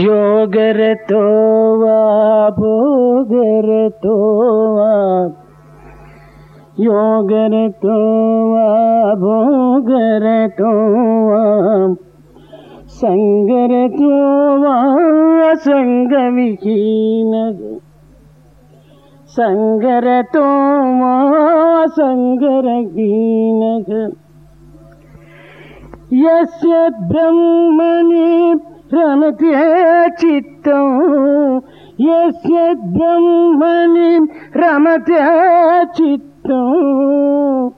योगरतो वा भोगरतो वा योगरतो वा भोगरतो वा सङ्गरतो वा असङ्गविहीन सङ्गरतो वा सङ्गरगीनग यस्य ब्रह्मणि रमते यस्य ब्रह्मणि रमते चित्तं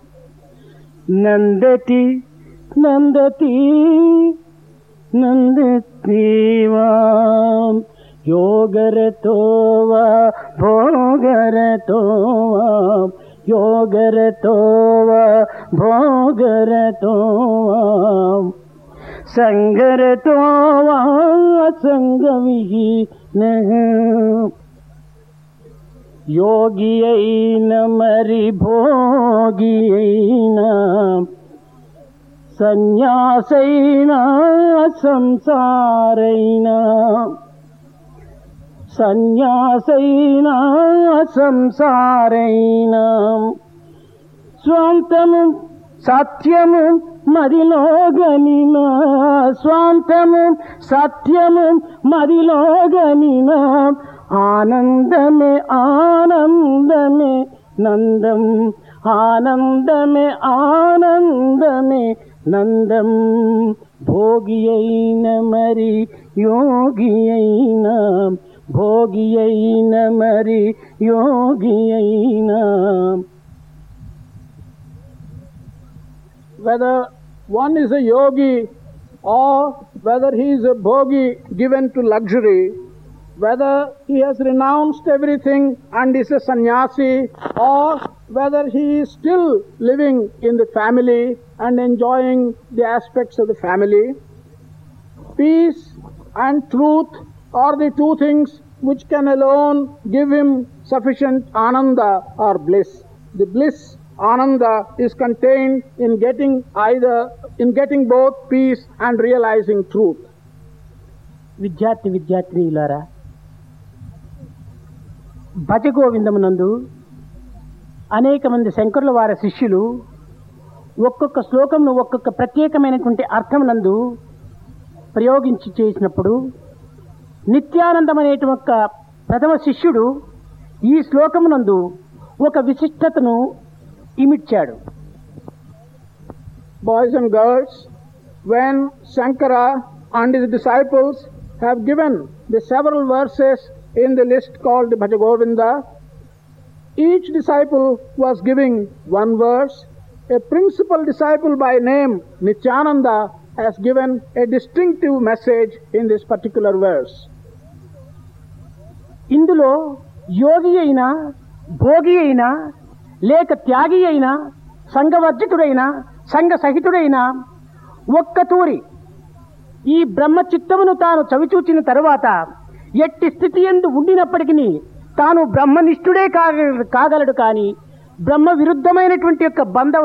नन्दति नन्दति नन्दति वां योगरतो वा भोगरतो वा। योगरतो वा भोगरतो वा सङ्गरतो वा असङ्गविहीन सन्न्यासैना संसारैना सन्न्यासैना संसारैण स्वान्तं सात्यं సన్యాసైన సంసారైన స్వాంతము సత్యము మదిలో గనిన స్వాంతము సత్యము మదిలో గనిన ఆనందమే ఆనందమే నందం ఆనందమే ఆనందమే నందం భోగి అయిన మరి యోగి అయిన భోగి అయిన మరి యోగి అయినా whether one is a yogi or whether he is a bhogi given to luxury, whether he has renounced everything and is a sannyasi, or whether he is still living in the family and enjoying the aspects of the family. Peace and truth are the two things which can alone give him sufficient ananda or bliss. The bliss ananda is contained in getting either in getting both peace and realizing truth. విద్యార్థి విద్యార్థినిలారా భజ గోవిందమునందు అనేక మంది శంకరుల వారి శిష్యులు ఒక్కొక్క శ్లోకంను ఒక్కొక్క ప్రత్యేకమైనటువంటి అర్థమునందు ప్రయోగించి చేసినప్పుడు నిత్యానందం అనేటి ఒక ప్రథమ శిష్యుడు ఈ శ్లోకమునందు ఒక విశిష్టతను ఇమిడ్చాడు Boys and girls, when Shankara and his disciples have given the several verses in the list called the Bhajagovinda, each disciple was giving one verse. A principal disciple by name Nityananda has given a distinctive message in this particular verse. ఇందులో యోగి అయినా భోగి అయినా లేక త్యాగి అయినా సంఘవర్జితుడైన సంఘ సహితుడైన ఒక్క తూరి ఈ బ్రహ్మ చిత్తమును తాను చవిచూచిన తరువాత ఎట్టి స్థితి ఎందు ఉండినప్పటికీ తాను బ్రహ్మనిష్ఠుడే కాగ కాగలడు కానీ బ్రహ్మ విరుద్ధమైనటువంటి యొక్క బంధ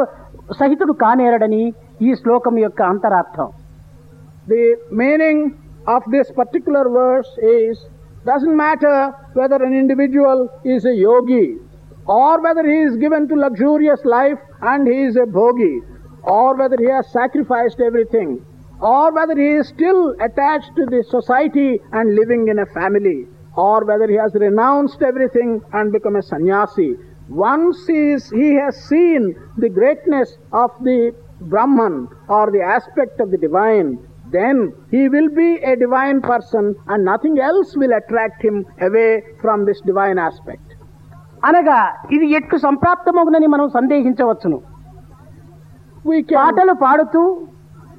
సహితుడు కానేరడని ఈ శ్లోకం యొక్క అంతరార్థం. The meaning of this particular words is doesn't matter whether an individual is a yogi or whether he is given to luxurious life and he is a bhogi. Or whether he has sacrificed everything. Or whether he is still attached to the society and living in a family. Or whether he has renounced everything and become a sannyasi. Once he, is, he has seen the greatness of the Brahman or the aspect of the divine, then he will be a divine person and nothing else will attract him away from this divine aspect. అనగా ఇది ఎట్లు సంప్రాప్తమగునని మనం సందేహించవచ్చును. పాటలు పాడుతూ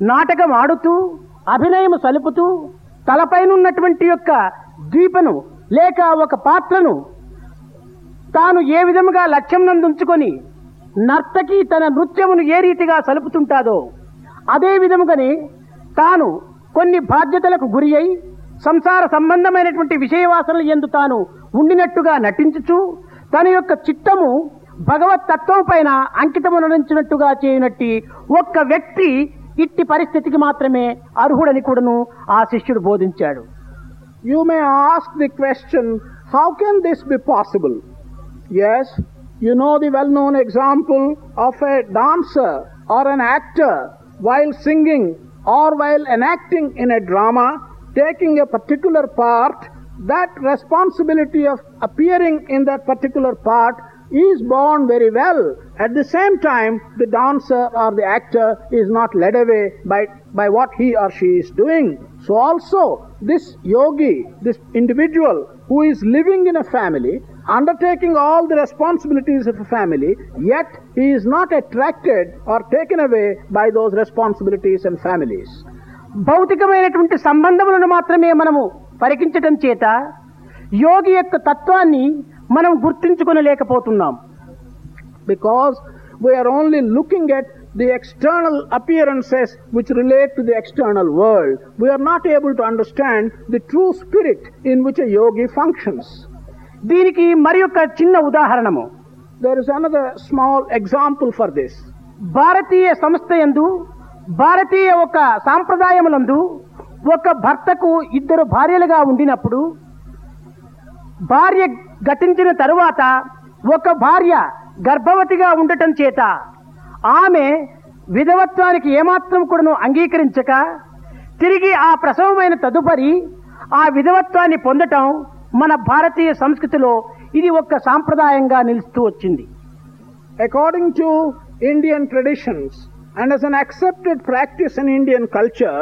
నాటకం ఆడుతూ అభినయం సలుపుతూ తలపైనున్నటువంటి యొక్క ద్వీపను లేక ఒక పాత్రను తాను ఏ విధముగా లక్ష్యం నందుంచుకొని నర్తకి తన నృత్యమును ఏ రీతిగా సలుపుతుంటాదో అదే విధముగానే తాను కొన్ని బాధ్యతలకు గురి అయి సంసార సంబంధమైనటువంటి విషయవాసనలు ఎందు తాను ఉండినట్టుగా నటించుచు తన యొక్క చిత్తము భగవత్ తత్వం పైన అంకితమునరించినట్టుగా చేయనట్టి ఒక్క వ్యక్తి ఇట్టి పరిస్థితికి మాత్రమే అర్హుడని కూడాను ఆ శిష్యుడు బోధించాడు. You may ask the question how can this be possible as you know the well known example of a dancer or an actor while singing or while an acting in a drama taking a particular part that responsibility of appearing in that particular part is borne very well. At the same time, the dancer or the actor is not led away by, by what he or she is doing. So also, this yogi, this individual who is living in a family, undertaking all the responsibilities of a family, yet he is not attracted or taken away by those responsibilities and families. భౌతికమైనటువంటి సంబంధములను మాత్రమే మనము పరికించటం చేత యోగి యొక్క తత్వాన్ని మనం గుర్తించుకునలేకపోతున్నాం. Because we are only looking at the external appearances which relate to the external world we are not able to understand the true spirit in which yogi functions దీనికి మరి యొక్క చిన్న ఉదాహరణము. There is another small example for this భారతీయ సంస్థ ఎందు భారతీయ ఒక సాంప్రదాయములందు ఒక భర్తకు ఇద్దరు భార్యలుగా ఉండినప్పుడు భార్య ఘటించిన తరువాత ఒక భార్య గర్భవతిగా ఉండటం చేత ఆమె విధవత్వానికి ఏమాత్రం కూడాను అంగీకరించక తిరిగి ఆ ప్రసవమైన తదుపరి ఆ విధవత్వాన్ని పొందటం మన భారతీయ సంస్కృతిలో ఇది ఒక సాంప్రదాయంగా నిలుస్తూ వచ్చింది. According to Indian traditions and as an accepted practice in Indian culture,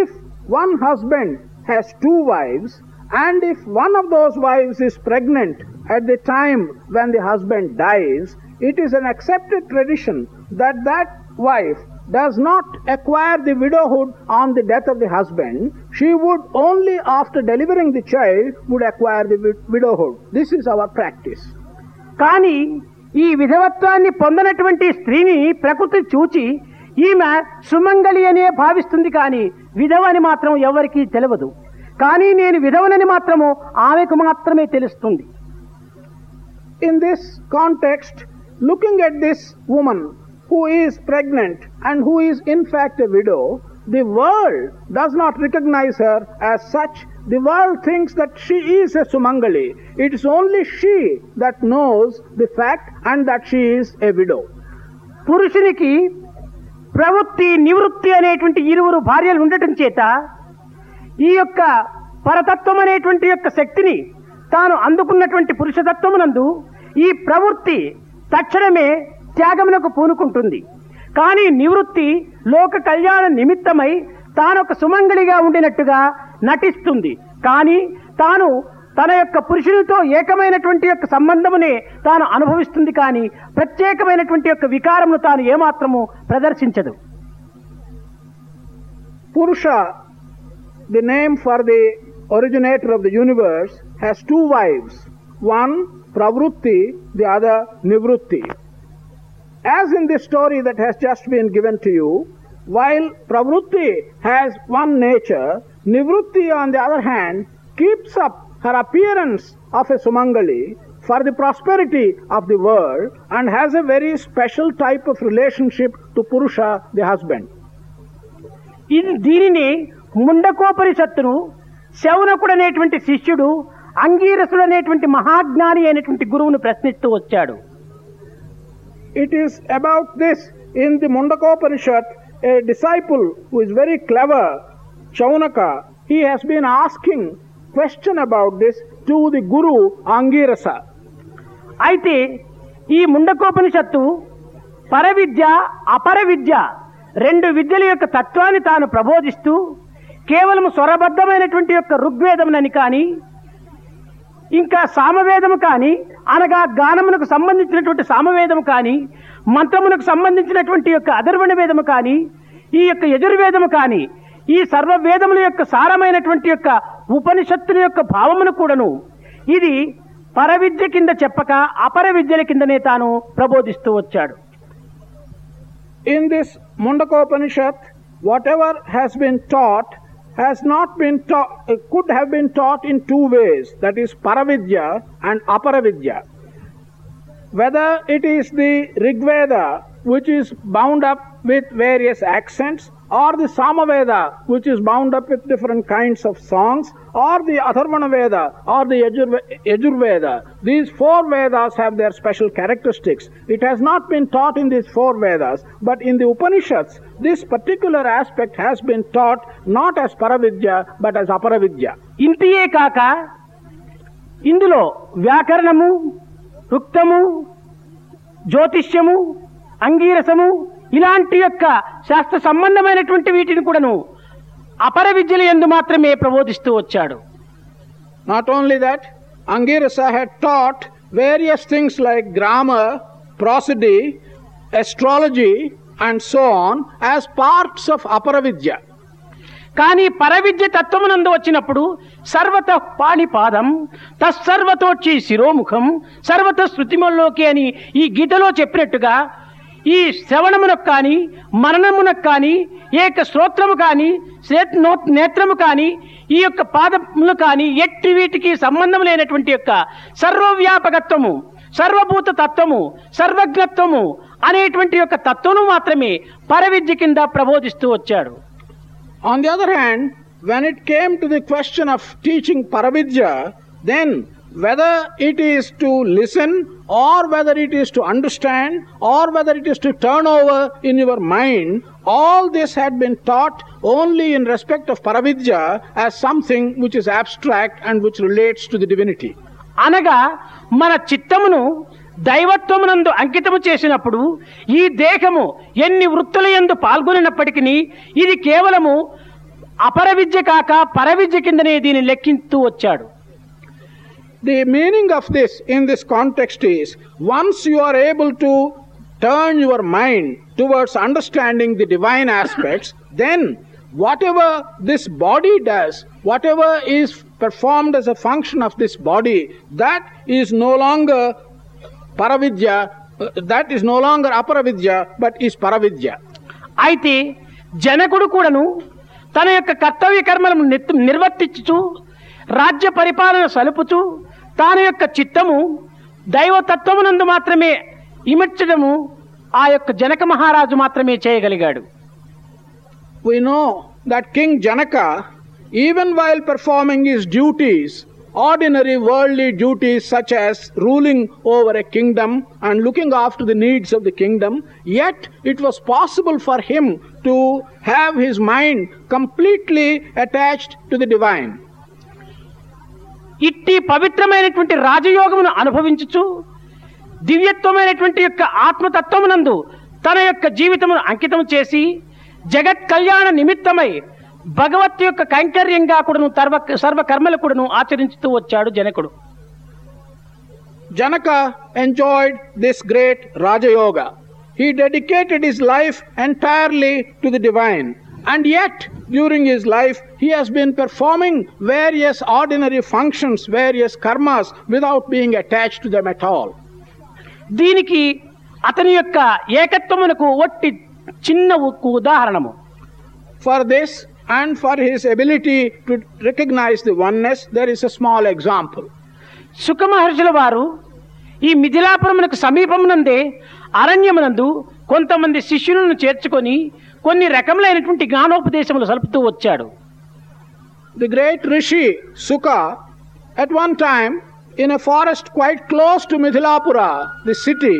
if one husband has two wives and if one of those wives is pregnant at the time when the husband dies, it is an accepted tradition that that wife does not acquire the widowhood on the death of the husband. She would only after delivering the child would acquire the wi- widowhood. This is our practice. కానీ ఈ విధవత్వాన్ని పొందనటువంటి స్త్రీని ప్రకృతి చూచి ఈమె సుమంగళి అనే భావిస్తుంది కానీ విధవని మాత్రం ఎవరికీ తెలియదు. కానీ నేను విధవనని మాత్రము ఆమెకు మాత్రమే తెలుస్తుంది. In this context looking at this women who is pregnant and who is in fact widow the world does not recognise her as such the world things that she is a sumangali it is only she that knows the fact and that she is a widow పురుషునికి ప్రవృత్తి నివృత్తి అనేటువంటి ఇరువురు భార్యలు ఉండటం చేత ఈ యొక్క పరతత్వం అనేటువంటి యొక్క శక్తిని తాను అందుకున్నటువంటి పురుషతత్వమునందు ఈ ప్రవృత్తి తక్షణమే త్యాగమునకు పూనుకుంటుంది. కానీ నివృత్తి లోక కళ్యాణ నిమిత్తమై తాను ఒక సుమంగళిగా ఉండినట్టుగా నటిస్తుంది. కానీ తాను తన యొక్క పురుషునితో ఏకమైనటువంటి యొక్క సంబంధమునే తాను అనుభవిస్తుంది కానీ ప్రత్యేకమైనటువంటి యొక్క వికారమును తాను ఏమాత్రము ప్రదర్శించదు. Purusha the name for the originator of the universe has two wives one Pravritti the other Nivritti as in the story that has just been given to you while Pravritti has one nature Nivritti on the other hand keeps up her appearance of a Sumangali for the prosperity of the world and has a very special type of relationship to Purusha, the husband. ఇది దీనిని ముండకోపనిషత్తును శౌనకుడు అనేటువంటి శిష్యుడు అంగీరసుడు అనేటువంటి మహాజ్ఞాని అయినటువంటి గురువును ప్రశ్నిస్తూ వచ్చాడు It is about this in the Mundakopanishad, a disciple who is very clever, Chaunaka, he has been asking question about this to the guru Angirasa అయితే ఈ ముండకోపనిషత్తు పరవిద్య అపర విద్య రెండు విద్యల యొక్క తత్వాన్ని తాను ప్రబోధిస్తూ కేవలం స్వరబద్ధమైనటువంటి యొక్క ఋగ్వేదమునని కానీ ఇంకా సామవేదము కానీ అనగా గానమునకు సంబంధించినటువంటి సామవేదము కానీ మంత్రమునకు సంబంధించినటువంటి యొక్క అధర్వణ వేదము కానీ ఈ యొక్క యజుర్వేదము కానీ ఈ సర్వ వేదముల యొక్క సారమైనటువంటి యొక్క ఉపనిషత్తుని యొక్క భావమును కూడాను ఇది పరవిద్య కింద చెప్పక అపర విద్యల కిందనే తాను ప్రబోధిస్తూ వచ్చాడు. In this Mundakopanishad whatever has been taught has not been could have been taught in two ways that is Paravidya and Apara Vidya whether it is the Rigveda which is bound up with various accents or the Samaveda, which is bound up with different kinds of songs, or the Atharvana Veda, or the Yajur- Yajurveda. These four Vedas have their special characteristics. It has not been taught in these four Vedas, but in the Upanishads, this particular aspect has been taught not as Paravidya, but as Aparavidya. ఇంతియే కాక ఇందులో వ్యాకరణము రుక్తము జ్యోతిష్యము అంగీరసము ఇలాంటి యొక్క శాస్త్ర సంబంధమైనటువంటి వీటిని కూడాను అపర విద్యల ఎందు మాత్రమే ప్రబోధిస్తూ వచ్చాడు Not only that, Angirasa had taught various things like grammar, prosody, astrology, and so on as parts of Aparavidya. కానీ పరవిద్య తత్వమునందు వచ్చినప్పుడు సర్వత పాణిపాదం తస్సర్వతోచి శిరోముఖం సర్వత శృతిమల్లోకి అని ఈ గీతలో చెప్పినట్టుగా ఈ శ్రవణమునకు కానీ మననమునకు కానీ ఏక శ్రోత్రము కానీ శ్రేత్ నో- నేత్రము కానీ ఈ యొక్క పాదములు కానీ ఎట్టి వీటికి సంబంధం లేనటువంటి యొక్క సర్వవ్యాపకత్వము సర్వభూత తత్వము సర్వజ్ఞత్వము అనేటువంటి యొక్క తత్వము మాత్రమే పరవిద్య కింద ప్రబోధిస్తూ వచ్చాడు. On the other hand when it came to the question of teaching Paravidya then whether it is to listen or whether it is to understand or whether it is to turn over in your mind, all this had been taught only in respect of Paravidya as something which is abstract and which relates to the divinity. అనగా మన చిత్తమును దైవత్వమునందు అంకితము చేసినప్పుడు ఈ దేహము ఎన్ని వృత్తుల ఎందు పాల్గొనినప్పటికీ ఇది కేవలము అపర విద్య కాక పరవిద్య కిందనే దీన్ని లెక్కిస్తూ వచ్చాడు The meaning of this in this context is once you are able to turn your mind towards understanding the divine aspects, then whatever this body does, whatever is performed as a function of this body, that is no longer paravidya, uh, that is no longer aparavidya, but is paravidya. అయితే జనకుడు కూడాను తన యొక్క కర్తవ్య కర్మలను నిర్వర్తించుచు రాజ్య పరిపాలన సలుపుచు తాను యొక్క చిత్తము దైవతత్వమునందు మాత్రమే ఇమిడ్చడము ఆ యొక్క జనక మహారాజు మాత్రమే చేయగలిగాడు we know that King Janaka, even while performing his duties, ordinary worldly duties such as ruling over a kingdom and looking after the needs of the kingdom, yet it was possible for him to have his mind completely attached to the divine. ఇట్టి పవిత్రమైనటువంటి రాజయోగమును అనుభవించుచు దివ్యత్వమైనటువంటి యొక్క ఆత్మతత్వమునందు తన యొక్క జీవితమును అంకితం చేసి జగత్ కళ్యాణ నిమిత్తమై భగవత్ యొక్క కైంకర్యంగా కూడాను సర్వ సర్వకర్మలు కూడాను ఆచరించుతూ వచ్చాడు జనకుడు Janaka enjoyed this great Rajayoga he dedicated dedicated life entirely to the divine. And yet, during his life, he has been performing various ordinary functions, various karmas, without being attached to them at all. దీనికి అతని యొక్క ఏకత్వమునకు ఒట్టి చిన్న ఉ- ఉదాహరణము For this and for his ability to recognize the oneness, there is a small example. సుఖ మహర్షుల వారు ఈ మిథిలాపురమునకు సమీపమునందే అరణ్యమునందు కొంతమంది శిష్యులను చేర్చుకొని కొన్ని రకములైనటువంటి జ్ఞానోపదేశములు సలుపుతూ వచ్చాడు. The great rishi Suka at one time in a forest quite close to Mithilapura the city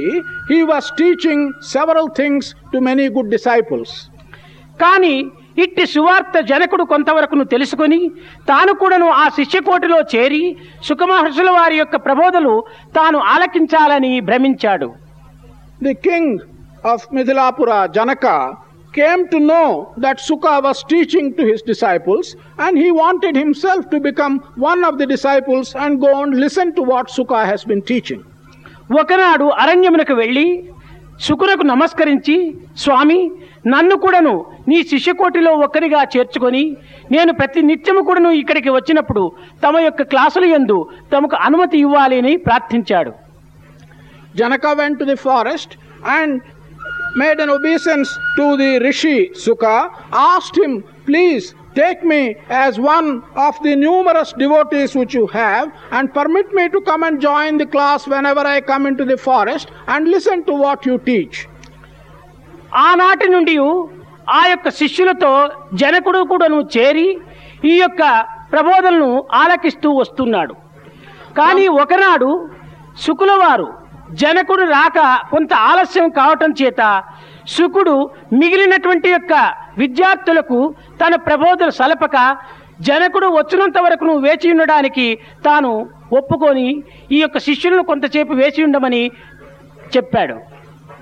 he was teaching several things to many good disciples కానీ ఇట్టి సువార్త జనకుడు కొంతవరకును తెలుసుకుని తాను కూడాను ఆ శిష్యకోటిలో చేరి సుఖమహర్షుల వారి యొక్క ప్రబోధలు తాను ఆలకించాలని భ్రమించాడు. The king of Mithilapura Janaka came to know that Sukha was teaching to his disciples and he wanted himself to become one of the disciples and go and listen to what Sukha has been teaching. ఒకనాడు అరణ్యమునకు వెళ్ళి శుకునకు నమస్కరించి స్వామి నన్ను కూడాను నీ శిష్యకోటిలో ఒక్కరిగా చేర్చుకొని నేను ప్రతి నిత్యము కూడాను ఇక్కడికి వచ్చినప్పుడు తమ యొక్క క్లాసుల యందు తమకు అనుమతి ఇవ్వాలి అని ప్రార్థించాడు Janaka went to the forest and made an obeisance to the Rishi Sukha, asked him, Please take me as one of the numerous devotees which you have, and permit me to come and join the class whenever I come into the forest and listen to what you teach. ఆనాటి నుండి ఆ యొక్క శిష్యులతో జనకుడు కూడాను చేరి ఈ యొక్క ప్రబోధనను ఆలకిస్తూ వస్తున్నాడు కానీ ఒకనాడు శుకులవారు జనకుడు రాక కొంత ఆలస్యం కావటం చేత శుకుడు మిగిలినటువంటి యొక్క విద్యార్థులకు తన ప్రబోధన సలపక జనకుడు వచ్చినంత వరకు వేచి ఉండడానికి తాను ఒప్పుకొని ఈ యొక్క శిష్యులను కొంతసేపు వేచి ఉండమని చెప్పాడు.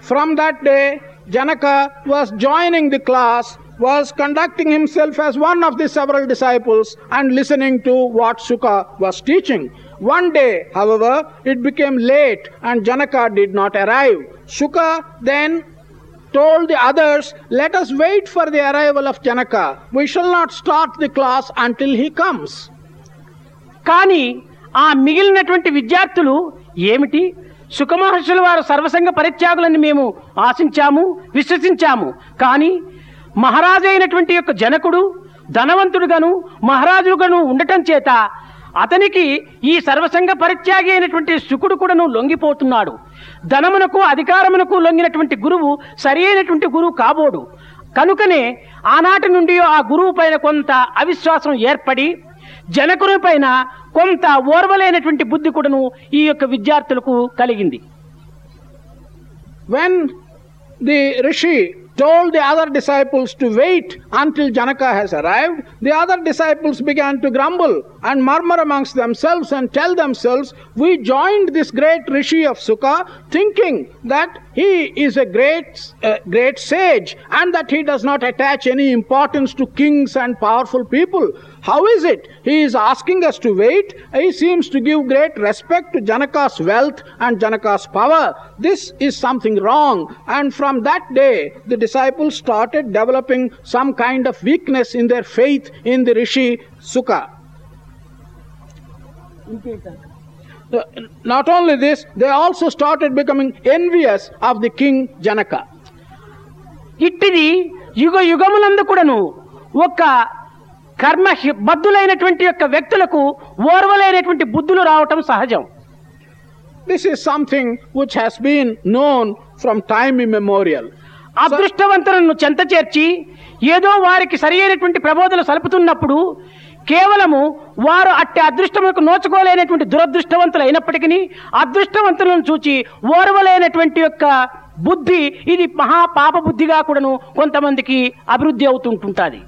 From that day Janaka was joining the class was conducting himself as one of the several disciples and listening to what Suka was teaching One day, however, it became late and Janaka did not arrive. Shuka then told the others, Let us wait for the arrival of Janaka. We shall not start the class until he comes. కానీ ఆ మిగిలినటువంటి విద్యార్థులు ఏమిటి సుఖమహర్షుల వారు సర్వసంగ పరిత్యాగులని మేము ఆశించాము విశ్వసించాము కానీ మహారాజు అయినటువంటి యొక్క జనకుడు ధనవంతుడుగాను మహారాజుగాను ఉండటం చేత అతనికి ఈ సర్వసంగ పరిత్యాగి అయినటువంటి శుకుడు కూడాను లొంగిపోతున్నాడు. ధనమునకు అధికారమునకు లొంగినటువంటి గురువు సరి అయినటువంటి గురువు కాబోడు. కనుకనే ఆనాటి నుండి ఆ గురువు పైన కొంత అవిశ్వాసం ఏర్పడి జనకుని పైన కొంత ఓర్వలేనటువంటి బుద్ధి కూడాను ఈ యొక్క విద్యార్థులకు కలిగింది. When the rishi told the other disciples to wait until Janaka has arrived, the other disciples began to grumble and murmur amongst themselves and tell themselves, We joined this great Rishi of Sukha thinking that he is a great, uh, great sage and that he does not attach any importance to kings and powerful people. How is it? He is asking us to wait. He seems to give great respect to Janaka's wealth and Janaka's power. This is something wrong. And from that day, the disciples started developing some kind of weakness in their faith in the Rishi Sukha. Uh, Not only this, they also started becoming envious of the king Janaka. ఇట్టిది యుగ యుగములందు కూడాను ఒక కర్మ బద్ధులైనటువంటి యొక్క వ్యక్తులకు ఓర్వలైనటువంటి బుద్ధులు రావటం సహజం This is something which has been known from time immemorial. అదృష్టవంతులను చెంత చేర్చి ఏదో వారికి సరి అయినటువంటి ప్రబోధనలు సలుపుతున్నప్పుడు కేవలము వారు అట్టి అదృష్టములకు నోచుకోలేనటువంటి దురదృష్టవంతులు అయినప్పటికీ అదృష్టవంతులను చూచి ఓర్వలేనటువంటి యొక్క బుద్ధి ఇది మహా పాప బుద్ధిగా కూడాను కొంతమందికి అభివృద్ధి అవుతుంటుంటుంది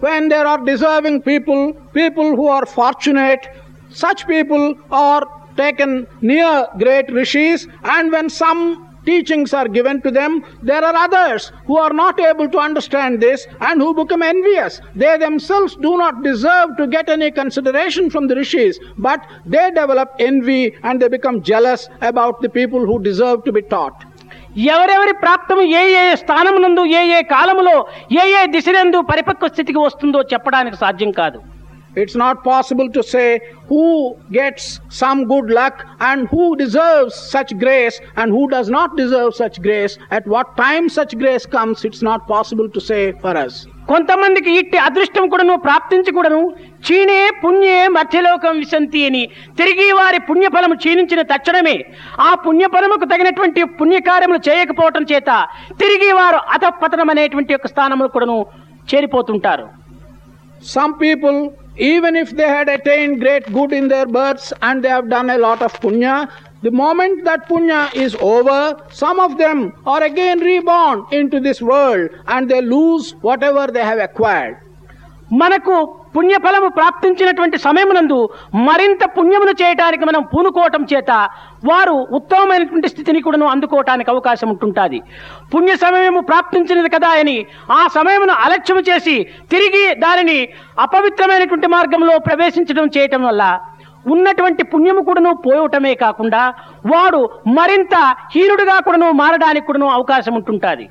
When there are deserving people, people who are fortunate, such people are taken near great rishis, and when some teachings are given to them, there are others who are not able to understand this and who become envious. They themselves do not deserve to get any consideration from the rishis, but they develop envy and they become jealous about the people who deserve to be taught. ఎవరెవరి ప్రాప్తము ఏ ఏ స్థానమునందు ఏ ఏ కాలములో ఏ ఏ దిశనందు పరిపక్వ స్థితికి వస్తుందో చెప్పడానికి సాధ్యం కాదు. It's not possible to say who gets some good luck and who deserve such grace and who does not deserve such grace at what time such grace comes it's not possible to say for us కొంతమందికి ఇట్టి అదృష్టం కూడాను ప్రాప్తించి కూడాను చీనే పుణ్యే మధ్యలోకం విశంతి అని తిరిగి వారి పుణ్యఫలము క్షీణించిన తక్షణమే ఆ పుణ్యఫలముకు తగినటువంటి పుణ్యకార్యములు చేయకపోవటం చేత తిరిగి వారు అధపతనం అనేటువంటి యొక్క స్థానములు కూడాను చేరిపోతుంటారు. Some people even if they had attained great good in their births and they have done a lot of punya, the moment that punya is over, some of them are again reborn into this world and they lose whatever they have acquired. మనకు పుణ్యఫలము ప్రాప్తించినటువంటి సమయమునందు మరింత పుణ్యమును చేయటానికి మనం పూనుకోవటం చేత వారు ఉత్తమమైనటువంటి స్థితిని కూడాను అందుకోవటానికి అవకాశం ఉంటుంటుంది. పుణ్య సమయము ప్రాప్తించినది కదా అని ఆ సమయమును అలక్ష్యము చేసి తిరిగి దానిని అపవిత్రమైనటువంటి మార్గంలో ప్రవేశించడం చేయటం వల్ల ఉన్నటువంటి పుణ్యము కూడాను పోవటమే కాకుండా వాడు మరింత హీనుడుగా కూడాను మారడానికి కూడాను అవకాశం ఉంటుంటుంది.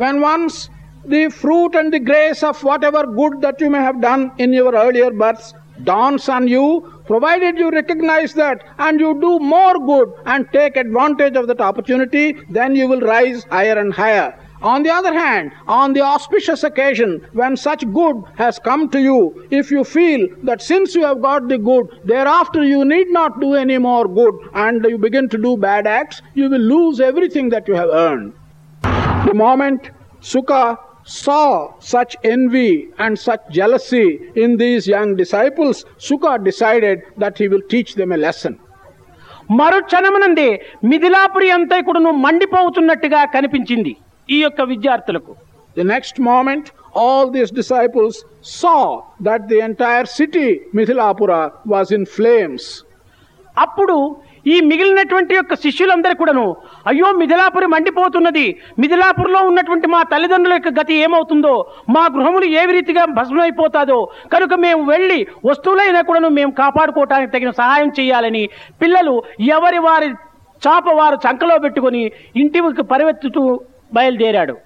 When once the fruit and the grace of whatever good that you may have done in your earlier births dawns on you, provided you recognize that and you do more good and take advantage of that opportunity, then you will rise higher and higher. On the other hand, on the auspicious occasion when such good has come to you, if you feel that since you have got the good, thereafter you need not do any more good and you begin to do bad acts, you will lose everything that you have earned. The moment Sukha saw such envy and such jealousy in these young disciples, Sukha decided that he will teach them a lesson. మరుక్షణమునందే Mithilapuri అంతా కూడాను మండిపోతున్నట్టుగా కనిపించింది ఈ యొక్క విద్యార్థులకు The next moment, all these disciples saw that the entire city, Mithilapura, was in flames. అప్పుడు ఈ మిగిలినటువంటి యొక్క శిష్యులందరూ కూడాను అయ్యో మిథిలాపురి మండిపోతున్నది. మిథిలాపురిలో ఉన్నటువంటి మా తల్లిదండ్రుల యొక్క గతి ఏమవుతుందో మా గృహములు ఏ రీతిగా భస్మైపోతాదో కనుక మేము వెళ్ళి వస్తువులైనా కూడాను మేము కాపాడుకోవటానికి తగిన సహాయం చేయాలని పిల్లలు ఎవరి వారి చాప వారు చంకలో పెట్టుకొని ఇంటికి పరివెత్తుతూ బయలుదేరాడు.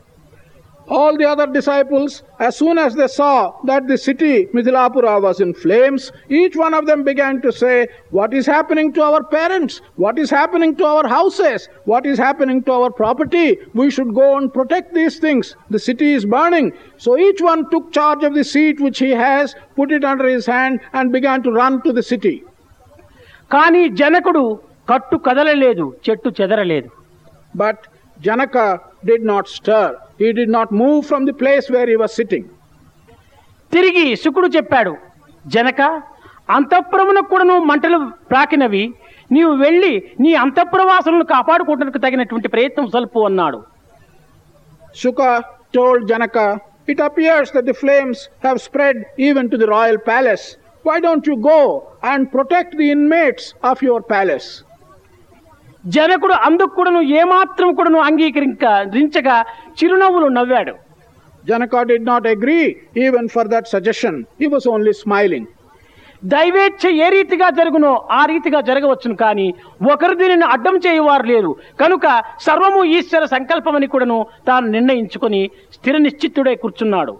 All the other disciples, as soon as they saw that the city, Mithilapura, was in flames, each one of them began to say, What is happening to our parents? What is happening to our houses? What is happening to our property? We should go and protect these things. The city is burning. So each one took charge of the seat which he has, put it under his hand, and began to run to the city. కానీ జనకుడు కట్టు కదలలేదు చెట్టు చెదరలేదు But Janaka Did not stir he did not move from the place where your sitting తిరిగి శుకుడు చెప్పాడు జనక అంతఃపురమున కూడా నువ్వు మంటలు ప్రాకినవి. నీవు వెళ్ళి నీ అంతఃపురవాసులను కాపాడుకోవడానికి తగినటువంటి ప్రయత్నం స్వల్పు అన్నాడు. Suka told Janaka it appears the flames have spread even to the royal palace why don't you go and protect the inmates of your palace జనకుడు అందుకు కూడాను ఏమాత్రం కూడాను అంగీకరించగా చిరునవ్వులు నవ్వాడు Janaka did not agree even for that suggestion. He was only smiling. దైవేచ్ఛ ఏ రీతిగా జరుగునో ఆ రీతిగా జరగవచ్చును కానీ ఒకరు దీనిని అడ్డం చేయవారు లేరు కనుక సర్వము ఈశ్వర సంకల్పమని కూడాను తాను నిర్ణయించుకొని స్థిర నిశ్చిత్తుడై కూర్చున్నాడు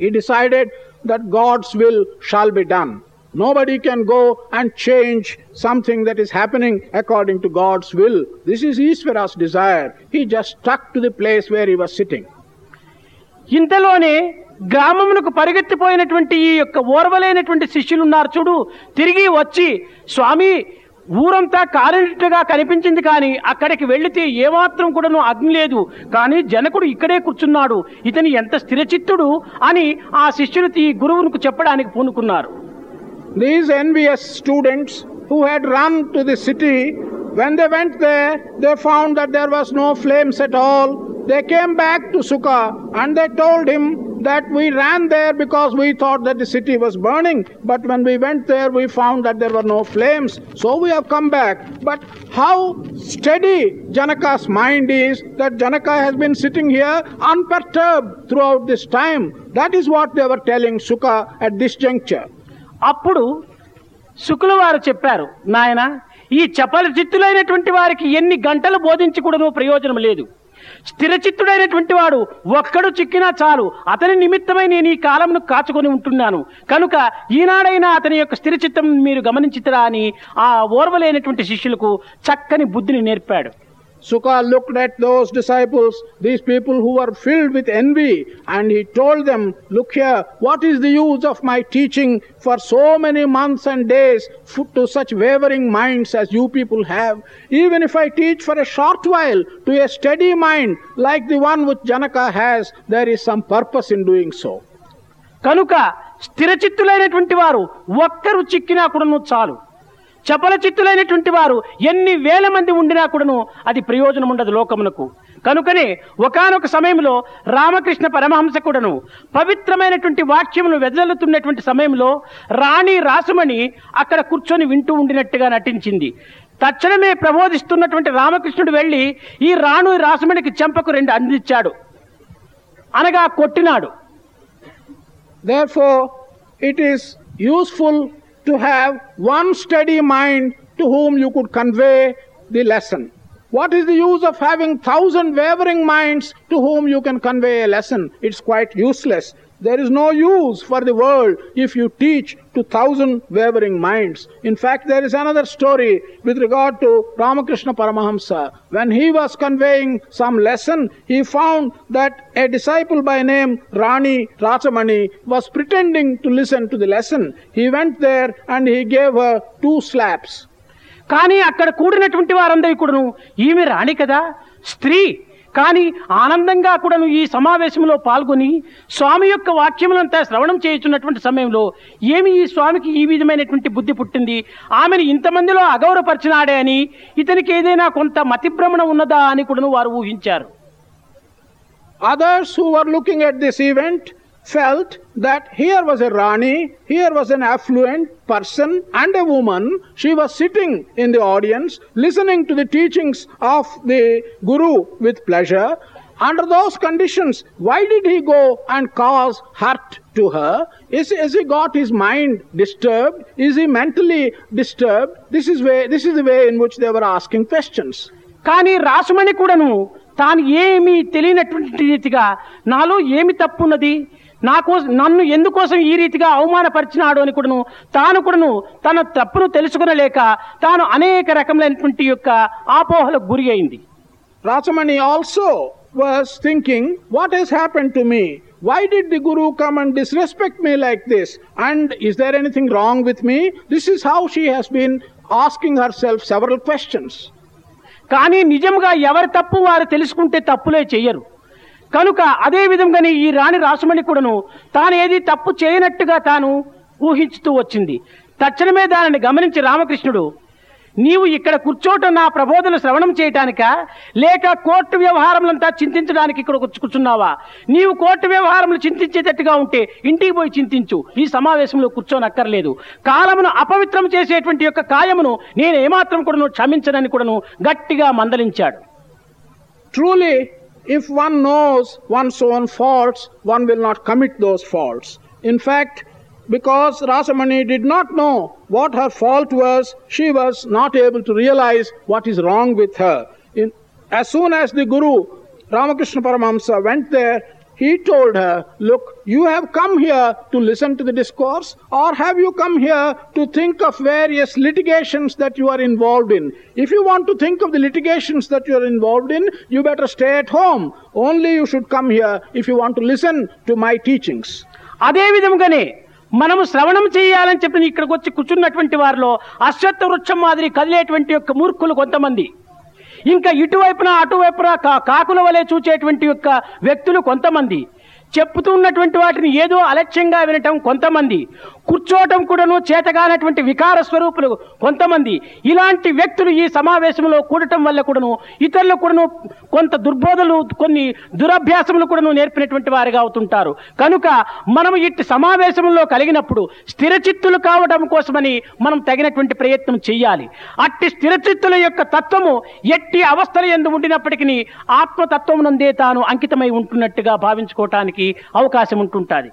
He decided that God's will shall be done. Nobody can go and change something that is happening according to God's will. This is Ishvara's desire. He just stuck to the place where he was sitting. ఇంతలోనే గ్రామమునకు పరిగెత్తిపోయినటువంటి ఈ యొక్క ఓర్వలైనటువంటి శిష్యులు ఉన్నారు చూడు తిరిగి వచ్చి స్వామి ఊరంతా కాలినట్టుగా కనిపించింది కానీ అక్కడికి వెళితే ఏమాత్రం కూడాను అగ్ని లేదు కానీ జనకుడు ఇక్కడే కూర్చున్నాడు ఇతని ఎంత స్థిరచిత్తుడు అని ఆ శిష్యులు ఈ గురువునికి చెప్పడానికి పూనుకున్నారు These envious students who had run to the city, when they went there, they found that there was no flames at all. They came back to Sukha and they told him that we ran there because we thought that the city was burning. But when we went there, we found that there were no flames. So we have come back. But how steady Janaka's mind is that Janaka has been sitting here unperturbed throughout this time. That is what they were telling Sukha at this juncture. అప్పుడు శుకుల వారు చెప్పారు నాయన ఈ చపల చిత్తులైనటువంటి వారికి ఎన్ని గంటలు బోధించకూడదు ప్రయోజనం లేదు. స్థిరచిత్తుడైనటువంటి వాడు ఒక్కడు చిక్కినా చాలు. అతని నిమిత్తమై నేను ఈ కాలంను కాచుకొని ఉంటున్నాను. కనుక ఈనాడైనా అతని యొక్క స్థిరచిత్తం మీరు గమనించితరా అని ఆ ఓర్వలేనటువంటి శిష్యులకు చక్కని బుద్ధిని నేర్పాడు. Sukha looked at those disciples, these people who were filled with envy, and he told them, Look here, what is the use of my teaching for so many months and days to such wavering minds as you people have? Even if I teach for a short while to a steady mind like the one which Janaka has, there is some purpose in doing so. కనుక స్థిరచిత్తులైనటువంటి వారు ఒక్కరు చిక్కినా కూడాను చాలు చపల చిత్తులైనటువంటి వారు ఎన్ని వేల మంది ఉండినా కూడాను అది ప్రయోజనం ఉండదు లోకమునకు. కనుకనే ఒకానొక సమయంలో రామకృష్ణ పరమహంస కూడాను పవిత్రమైనటువంటి వాక్యమును వెదజల్లుతున్నటువంటి సమయంలో రాణి రాసుమణి అక్కడ కూర్చొని వింటూ ఉండినట్టుగా నటించింది. తక్షణమే ప్రబోధిస్తున్నటువంటి రామకృష్ణుడు వెళ్ళి ఈ రాణు రాసుమణికి చెంపకు రెండు అందించాడు. అనగా కొట్టినాడు. Therefore, it is useful to have one steady mind to whom you could convey the lesson. What is the use of having thousand wavering minds to whom you can convey a lesson? It's quite useless. There is no use for the world if you teach to thousand wavering minds. In fact, there is another story with regard to Ramakrishna Paramahamsa. When he was conveying some lesson, he found that a disciple by name Rani Rachamani was pretending to listen to the lesson. He went there and he gave her two slaps. కానీ అక్కడ కూడినటువంటి వారందరూ కూడాను ఈమె రాణి కదా స్త్రీ కానీ ఆనందంగా కూడాను ఈ సమావేశంలో పాల్గొని స్వామి యొక్క వాక్యములంతా శ్రవణం చేయుచున్నటువంటి సమయంలో ఏమి ఈ స్వామికి ఈ విధమైనటువంటి బుద్ధి పుట్టింది? ఆమెను ఇంతమందిలో అగౌరవపరిచినాడే అని ఇతనికి ఏదైనా కొంత మతిభ్రమణ ఉన్నదా అని కూడాను వారు ఊహించారు. Others who are looking at this event felt that here was a Rani, here was an affluent person and a woman. She was sitting in the audience listening to the teachings of the Guru with pleasure. Under those conditions, why did he go and cause hurt to her? Is, is he got his mind disturbed? Is he mentally disturbed? This is, way, this is the way in which they were asking questions. కానీ రాసుమణి కూడాను తాను ఏమీ తెలియనటువంటి రీతిగా నాలో ఏమి తప్పున్నది నాకో నన్ను ఎందుకోసం ఈ రీతిగా అవమానపరిచినాడు అని కూడాను తాను కూడాను తన తప్పును తెలుసుకునలేక తాను అనేక రకములైనటువంటి యొక్క ఆపోహలకు గురి అయింది. Rachamani also was thinking what has happen to me why did the guru come and disrespect me like this and is there anything wrong with me this is how she has been asking her self several questions కానీ నిజంగా ఎవరి తప్పు వారు తెలుసుకుంటే తప్పులే చేయరు. కనుక అదే విధంగానే ఈ రాణి రాసమణి కూడాను తానేది తప్పు చేయనట్టుగా తాను ఊహించుతూ వచ్చింది. తక్షణమే దానిని గమనించి రామకృష్ణుడు నీవు ఇక్కడ కూర్చోట నా ప్రబోధన శ్రవణం చేయటానికా? లేక కోర్టు వ్యవహారములంతా చింతించడానికి ఇక్కడ కూర్చున్నావా? నీవు కోర్టు వ్యవహారములు చింతించేటట్టుగా ఉంటే ఇంటికి పోయి చింతించు. ఈ సమావేశంలో కూర్చోనక్కర్లేదు. కాలమును అపవిత్రం చేసేటువంటి యొక్క కాయమును నేను ఏమాత్రం కూడాను క్షమించనని కూడాను గట్టిగా మందలించాడు. Truly if one knows one's own faults, one will not commit those faults. In fact, because Rasamani did not know what her fault was, she was not able to realize what is wrong with her. In, as soon as the Guru, Ramakrishna Paramahamsa, went there, he told her, Look, you have come here to listen to the discourse, or have you come here to think of various litigations that you are involved in? If you want to think of the litigations that you are involved in, you better stay at home. Only you should come here if you want to listen to my teachings. అదే విధముగానే మనము శ్రవణం చేయాలని చెప్పిన ఇక్కడికి వచ్చి కూర్చున్నటువంటి వారిలో అశ్వత్థ వృక్షం మాదిరి కదిలేటువంటి యొక్క మూర్ఖులు కొంతమంది ఇంకా ఇటువైపున అటువైపున కా- కాకుల వలె చూచేటువంటి యొక్క వ్యక్తులు కొంతమంది. చెప్పుతున్నటువంటి వాటిని ఏదో అలక్ష్యంగా వినటం కొంతమంది కూర్చోవటం కూడాను చేతగానటువంటి వికార స్వరూపులు కొంతమంది. ఇలాంటి వ్యక్తులు ఈ సమావేశంలో కూడటం వల్ల కూడాను ఇతరులు కూడాను కొంత దుర్బోధలు కొన్ని దురభ్యాసములు కూడాను నేర్పినటువంటి వారిగా అవుతుంటారు. కనుక మనం ఇట్టి సమావేశంలో కలిగినప్పుడు స్థిరచిత్తులు కావడం కోసమని మనం తగినటువంటి ప్రయత్నం చేయాలి అట్టి స్థిరచిత్తుల యొక్క తత్వము ఎట్టి అవస్థలు ఎందు ఉండినప్పటికీ ఆత్మతత్వమునందే తాను అంకితమై ఉంటున్నట్టుగా భావించుకోవటానికి అవకాశం ఉంటుంటుంది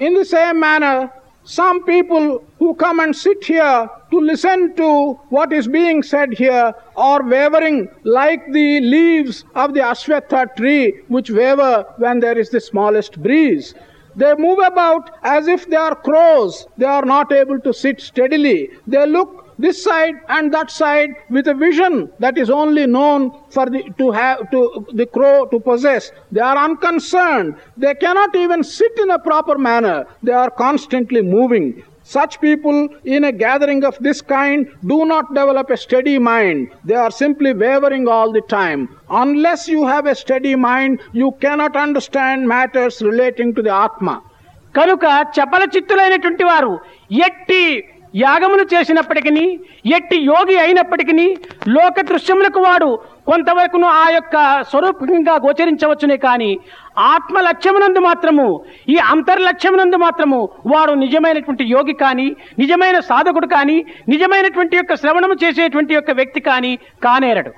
In the same manner, some people who come and sit here to listen to what is being said here are wavering like the leaves of the Ashwatha tree which waver when there is the smallest breeze. They move about as if they are crows. They are not able to sit steadily. They look this side and that side with a vision that is only known for the to have to the crow to possess they are unconcerned they cannot even sit in a proper manner they are constantly moving such people in a gathering of this kind do not develop a steady mind they are simply wavering all the time unless you have a steady mind you cannot understand matters relating to the atma కనుక చపల చిత్తులైనటువంటి వారు ఎట్టి యాగములు చేసినప్పటికీ ఎట్టి యోగి అయినప్పటికీ లోక దృశ్యములకు వాడు కొంతవరకును ఆ యొక్క స్వరూపంగా గోచరించవచ్చునే కానీ ఆత్మ లక్ష్యమునందు మాత్రము ఈ అంతర్లక్ష్యమునందు మాత్రము వాడు నిజమైనటువంటి యోగి కానీ నిజమైన సాధకుడు కానీ నిజమైనటువంటి యొక్క శ్రవణము చేసేటువంటి యొక్క వ్యక్తి కానీ కానేరడు.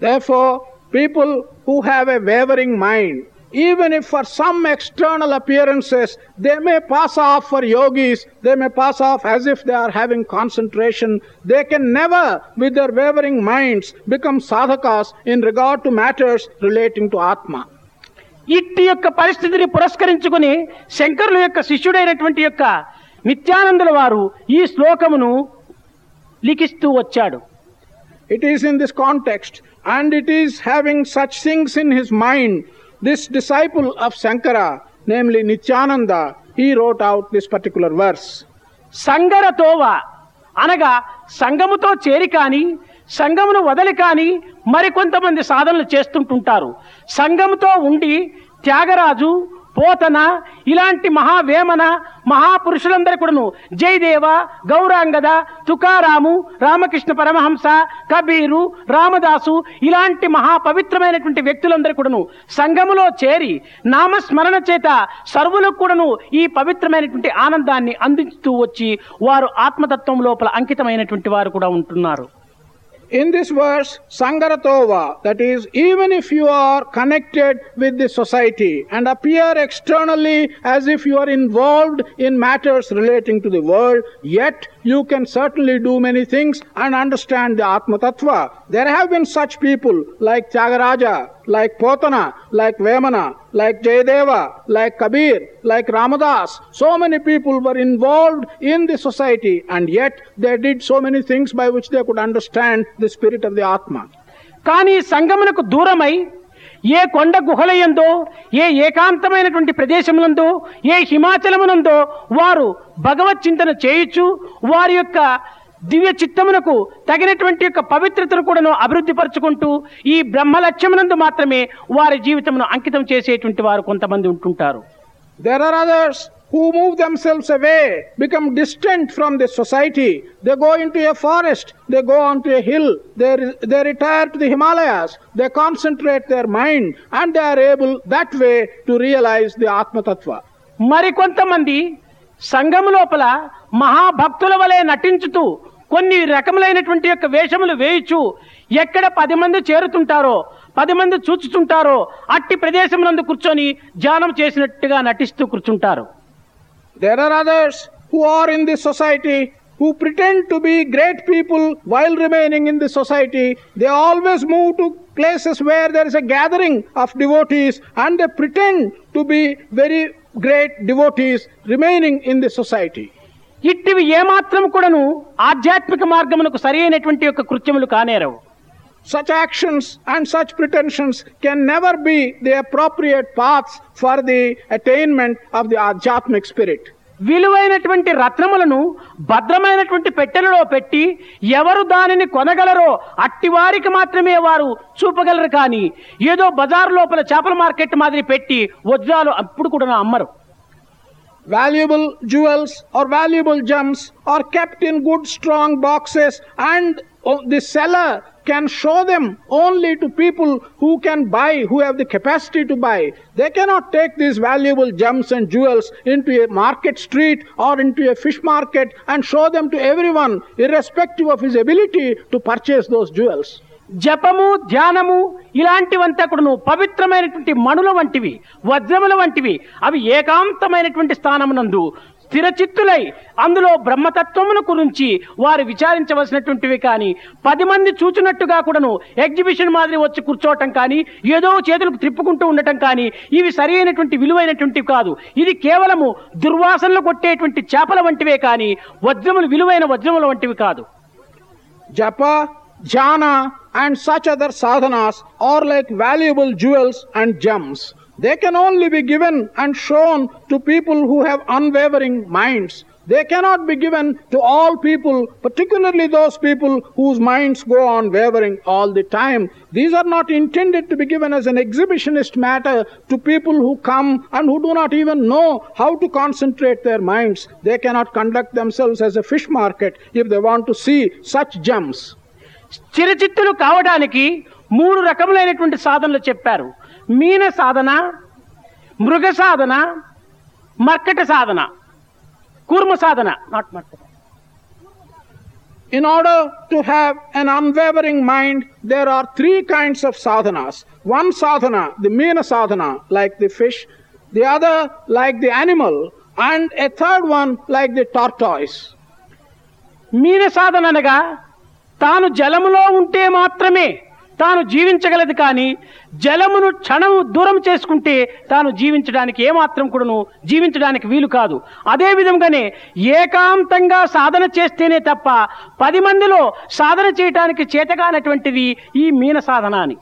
Therefore people who have a wavering mind even if for some external appearances they may pass off for yogis, they may pass off as if they are having concentration, they can never, with their wavering minds, become sadhakas in regard to matters relating to Atma. ఇట్టి యొక్క పరిస్థితిని పురస్కరించుకుని శంకరుల యొక్క శిష్యుడైనటువంటి యొక్క నిత్యానందుల వారు ఈ శ్లోకమును లిఖిస్తూ వచ్చాడు It is in this context, and it is having such things in his mind. This disciple of Sankara, namely Nityananda, he wrote out this particular verse. సంగరతోవ అనగా సంగముతో చేరి కాని సంఘమును వదలి కాని మరికొంతమంది సాధనలు చేస్తుంటుంటారు సంఘముతో ఉండి త్యాగరాజు పోతన ఇలాంటి మహావేమన మహాపురుషులందరూ కూడాను. జయదేవ గౌరాంగద తుకారాము రామకృష్ణ పరమహంస కబీరు రామదాసు ఇలాంటి మహాపవిత్రమైనటువంటి వ్యక్తులందరి వ్యక్తులందరూ కూడాను సంఘములో చేరి నామస్మరణ చేత సర్వులకు కూడాను ఈ పవిత్రమైనటువంటి ఆనందాన్ని అందిస్తూ వచ్చి వారు ఆత్మతత్వం లోపల అంకితమైనటువంటి వారు కూడా ఉంటున్నారు. In this verse, Sangaratova, that is, even if you are connected with the society and appear externally as if you are involved in matters relating to the world, yet you can certainly do many things and understand the Atma Tattva. There have been such people like Tyagaraja, like Potana, like Vemana, like Jayadeva, like Kabir, like Ramadas. So many people were involved in the society and yet they did so many things by which they could understand the spirit of the Atma. కానీ సంగమునకు దూరమై ఏ కొండ గుహలయందో ఏ ఏకాంతమైనటువంటి ప్రదేశములందో ఏ హిమాచలమునందో వారు భగవత్ చింతన చేయొచ్చు వారి యొక్క దివ్య చిత్తమునకు తగినటువంటి యొక్క పవిత్రతను కూడాను అభివృద్ధి పరుచుకుంటూ ఈ బ్రహ్మ లక్ష్యమునందు మాత్రమే వారి జీవితమును అంకితం చేసేటువంటి వారు కొంతమంది ఉంటుంటారు. There are others who move themselves away, become distant from the society. They go into a forest, they go onto a hill, they, re- they retire to the Himalayas, they concentrate their mind, and they are able that way to realize the Atma Tattva. మరికొంతమంది సంఘం లోపల మహాభక్తుల వలె నటించుతూ కొన్ని రకములైనటువంటి యొక్క వేషములు వేయిచు ఎక్కడ పది మంది చేరుతుంటారో పది మంది చూచుతుంటారో అట్టి ప్రదేశం నందు కూర్చొని ధ్యానం చేసినట్టుగా నటిస్తూ కూర్చుంటారు There are others who are in this society who pretend to be great people while remaining in the society. They always move to places where there is a gathering of devotees and they pretend to be very great devotees remaining in the society. ఇట్టివి ఏమాత్రం కూడాను ఆధ్యాత్మిక మార్గమునకు సరి అయినటువంటి యొక్క కృత్యములు కానేరవు such actions and such pretensions can never be the appropriate paths for the attainment of the adhyatmic spirit విలువైనటువంటి రత్నములను భద్రమైనటువంటి పెట్టెలలో పెట్టి ఎవరు దానిని కొనగలరో అట్టివారికి మాత్రమే వారు చూపగలరు కానీ ఏదో బజార్ లోపల చేపల మార్కెట్ మాదిరి పెట్టి వజ్రాలు అప్పుడు కూడా అమ్మరు. Valuable jewels are valuable gems are kept in good strong boxes and the seller can show them only to people who can buy, who have the capacity to buy. They cannot take these valuable gems and jewels into a market street or into a fish market and show them to everyone, irrespective of his ability to purchase those jewels. జపము ధ్యానము ఇలాంటివంతా కూడాను పవిత్రమైనటువంటి మణుల వంటివి వజ్రముల వంటివి అవి ఏకాంతమైనటువంటి స్థానమునందు స్థిరచిత్తులై అందులో బ్రహ్మతత్వమును గురించి వారు విచారించవలసినటువంటివి కానీ పది మంది చూచినట్టుగా కూడాను ఎగ్జిబిషన్ మాదిరి వచ్చి కూర్చోవటం కానీ ఏదో చేతులకు తిప్పుకుంటూ ఉండటం కానీ ఇవి సరి అయినటువంటి విలువైనటువంటివి కాదు ఇది కేవలము దుర్వాసనలు కొట్టేటువంటి చేపల వంటివే కానీ వజ్రములు విలువైన వజ్రముల వంటివి కాదు జప jhana, and such other sadhanas are like valuable jewels and gems. They can only be given and shown to people who have unwavering minds. They cannot be given to all people, particularly those people whose minds go on wavering all the time. These are not intended to be given as an exhibitionist matter to people who come and who do not even know how to concentrate their minds. They cannot conduct themselves as a fish market if they want to see such gems. చిరచిత్తులు కావడానికి మూడు రకములైనటువంటి సాధనలు చెప్పారు మీన సాధన మృగ సాధన మర్కట సాధన కూర్మ సాధన నాట్ మర్కట In order to have an unwavering mind, there are three kinds of sadhanas. One sadhana, the meena sadhana, like the fish, the other, like the animal, and a third one, like the tortoise. మీన సాధన అనగా తాను జలములో ఉంటే మాత్రమే తాను జీవించగలదు కానీ జలమును క్షణం దూరం చేసుకుంటే తాను జీవించడానికి ఏమాత్రం కూడాను జీవించడానికి వీలు కాదు. అదే విధంగానే ఏకాంతంగా సాధన చేస్తేనే తప్ప పది మందిలో సాధన చేయటానికి చేతగానటువంటిది ఈ మీన సాధన అని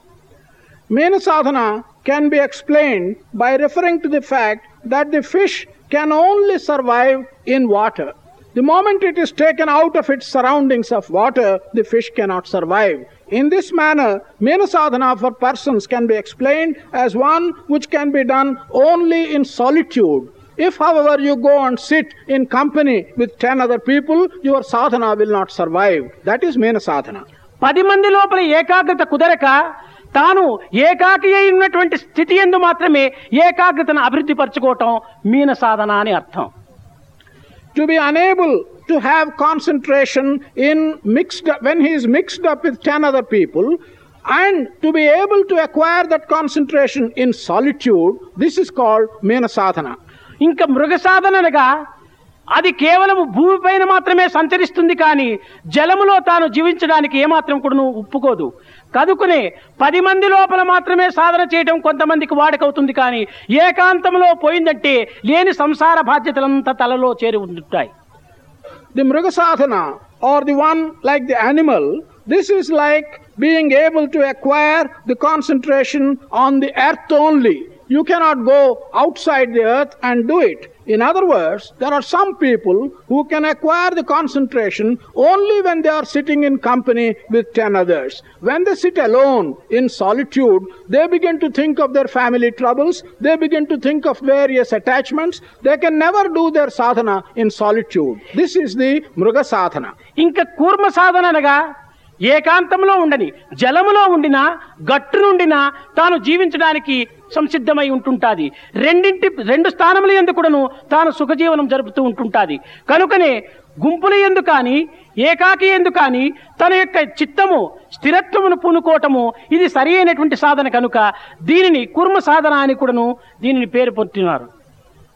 meena sadhana can be explain by referring to the fact that the fish can only survive in water the moment it is taken out of its surroundings of water the fish cannot survive In this manner, Mena sadhana for persons can be explained as one which can be done only in solitude. If, however, you go and sit in company with ten other people, your sadhana will not survive. That is Mena sadhana. పది మంది లోపల ఏకాగ్రత కుదరక తాను ఏకాకి అయినటువంటి స్థితి ఎందు మాత్రమే ఏకాగ్రతను అభివృద్ధి పరచుకోవటం మీన సాధన అని అర్థం to be unable to have concentration in mixed when he is mixed up with 10 other people and to be able to acquire that concentration in solitude this is called mena sadhana ఇంకా మృగ సాధన అనగా అది కేవలం భూమిపైన మాత్రమే సంచరిస్తుంది కానీ జలములో తాను జీవించడానికి ఏమాత్రం కూడా ఒప్పుకోదు చదువుకుని పది మంది లోపల మాత్రమే సాధన చేయటం కొంతమందికి వాడకవుతుంది కానీ ఏకాంతంలో పోయిందంటే లేని సంసార బాధ్యతలంతా తలలో చేరి ఉంటాయి the mriga sadhana or the one like the animal this is like being able to acquire the concentration on the earth only you cannot go outside the earth and do it in other words there are some people who can acquire the concentration only when they are sitting in company with 10 others when they sit alone in solitude they begin to think of their family troubles they begin to think of various attachments they can never do their sadhana in solitude this is the mruga sadhana ఇంకా కూర్మ సాధన అనగా ఏకాంతంలో ఉండని జలములో ఉండినా గట్టు నుండినా తాను జీవించడానికి సంసిద్ధమై ఉంటుంటాది. రెండింటి రెండు స్థానముల ఎందు కూడాను తాను సుఖజీవనం జరుపుతూ ఉంటుంటాది. కనుకనే గుంపుల ఎందు కానీ ఏకాకి ఎందు కానీ తన యొక్క చిత్తము స్థిరత్వమును పూనుకోవటము ఇది సరి అయినటువంటి సాధన కనుక దీనిని కుర్మ సాధన అని కూడాను దీనిని పేరు పొందుతున్నారు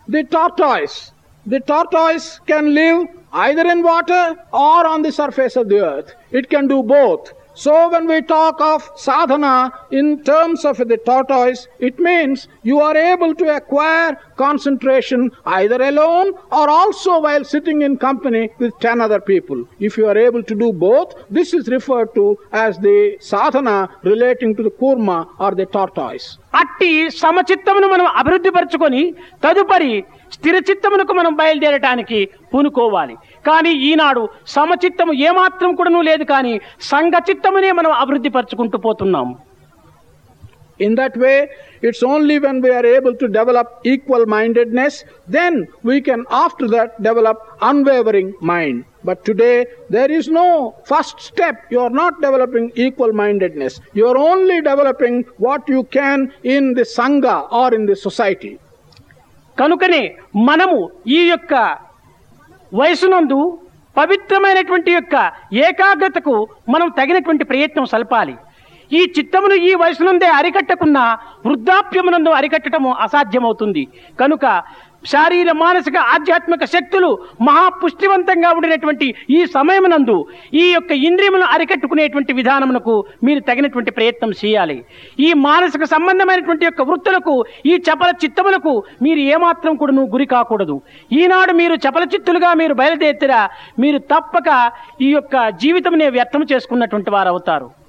the tortoise the tortoise can live either in water or on the surface of the earth it can do both So when we talk of sadhana in terms of the tortoise, it means you are able to acquire concentration either alone or also while sitting in company with 10 other people. If you are able to do both, this is referred to as the sadhana relating to the kurma or the tortoise. అట్టి సమచిత్తమును మనం అభివృద్ధి పరచుకొని తదుపరి స్థిర చిత్తమునకు మనం బయలుదేరటానికి పూనుకోవాలి కానీ ఈనాడు సమచిత్తము ఏమాత్రం కూడాను లేదు కానీ సంఘ చిత్తమునే మనం అభివృద్ధి పరచుకుంటూ పోతున్నాం In that way, it's only when we are able to develop equal mindedness, then we can after that develop unwavering mind. But today, there is no first step. You are not developing equal mindedness. You are only developing what you can in the Sangha or in the society. కనుకనే మనము ఈ యొక్క వయసునందు పవిత్రమైనటువంటి యొక్క ఏకాగ్రతకు మనం తగినటువంటి ప్రయత్నం సలపాలి. ఈ చిత్తమును ఈ వయసునందే అరికట్టకున్నా వృద్ధాప్యమునందు అరికట్టడము అసాధ్యమవుతుంది. కనుక శారీర మానసిక ఆధ్యాత్మిక శక్తులు మహాపుష్టివంతంగా ఉండినటువంటి ఈ సమయమునందు ఈ యొక్క ఇంద్రియములను అరికట్టుకునేటువంటి విధానమునకు మీరు తగినటువంటి ప్రయత్నం చేయాలి. ఈ మానసిక సంబంధమైనటువంటి యొక్క వృత్తులకు ఈ చపల చిత్తములకు మీరు ఏమాత్రం కూడా గురి కాకూడదు. ఈనాడు మీరు చపల చిత్తులుగా మీరు బయలుదేరిరా మీరు తప్పక ఈ యొక్క జీవితంనే వ్యర్థం చేసుకున్నటువంటి వారు అవుతారు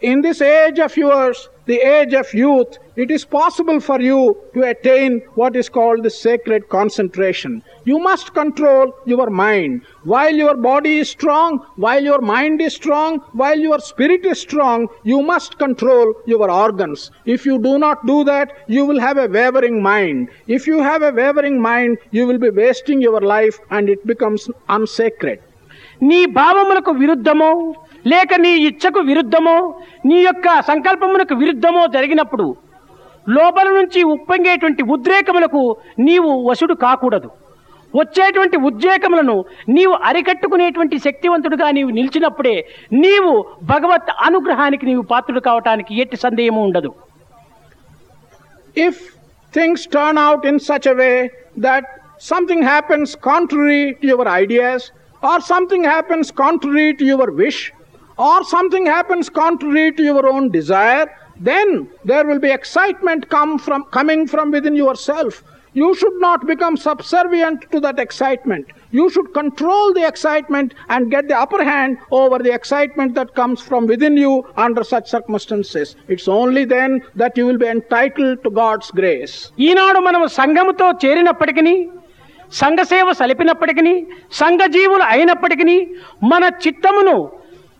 In this age of yours, the age of youth, it is possible for you to attain what is called the sacred concentration. You must control your mind. While your body is strong, while your mind is strong, while your spirit is strong, you must control your organs. If you do not do that, you will have a wavering mind. If you have a wavering mind, you will be wasting your life and it becomes unsacred. నీ భావములకు విరుద్ధమో లేక నీ ఇచ్చకు విరుద్ధమో నీ యొక్క సంకల్పమునకు విరుద్ధమో జరిగినప్పుడు లోపల నుంచి ఉప్పొంగేటువంటి ఉద్రేకములకు నీవు వశుడు కాకూడదు. వచ్చేటువంటి ఉద్రేకములను నీవు అరికట్టుకునేటువంటి శక్తివంతుడుగా నీవు నిలిచినప్పుడే నీవు భగవత్ అనుగ్రహానికి నీవు పాత్రుడు కావటానికి ఎట్టి సందేహము ఉండదు. If things turn out in such a that something happens happens contrary to your ideas, or something happens contrary to your or something happens contrary to your own desire, then there will be excitement come from coming from within yourself. You should not become subservient to that excitement. You should control the excitement and get the upper hand over the excitement that comes from within you under such circumstances. It's only then that you will be entitled to God's grace. ఈనాడు మనం సంఘముతో చేరినప్పటికీ సంఘసేవ సలిపినప్పటికీ సంఘజీవులు అయినప్పటికీ మన చిత్తమును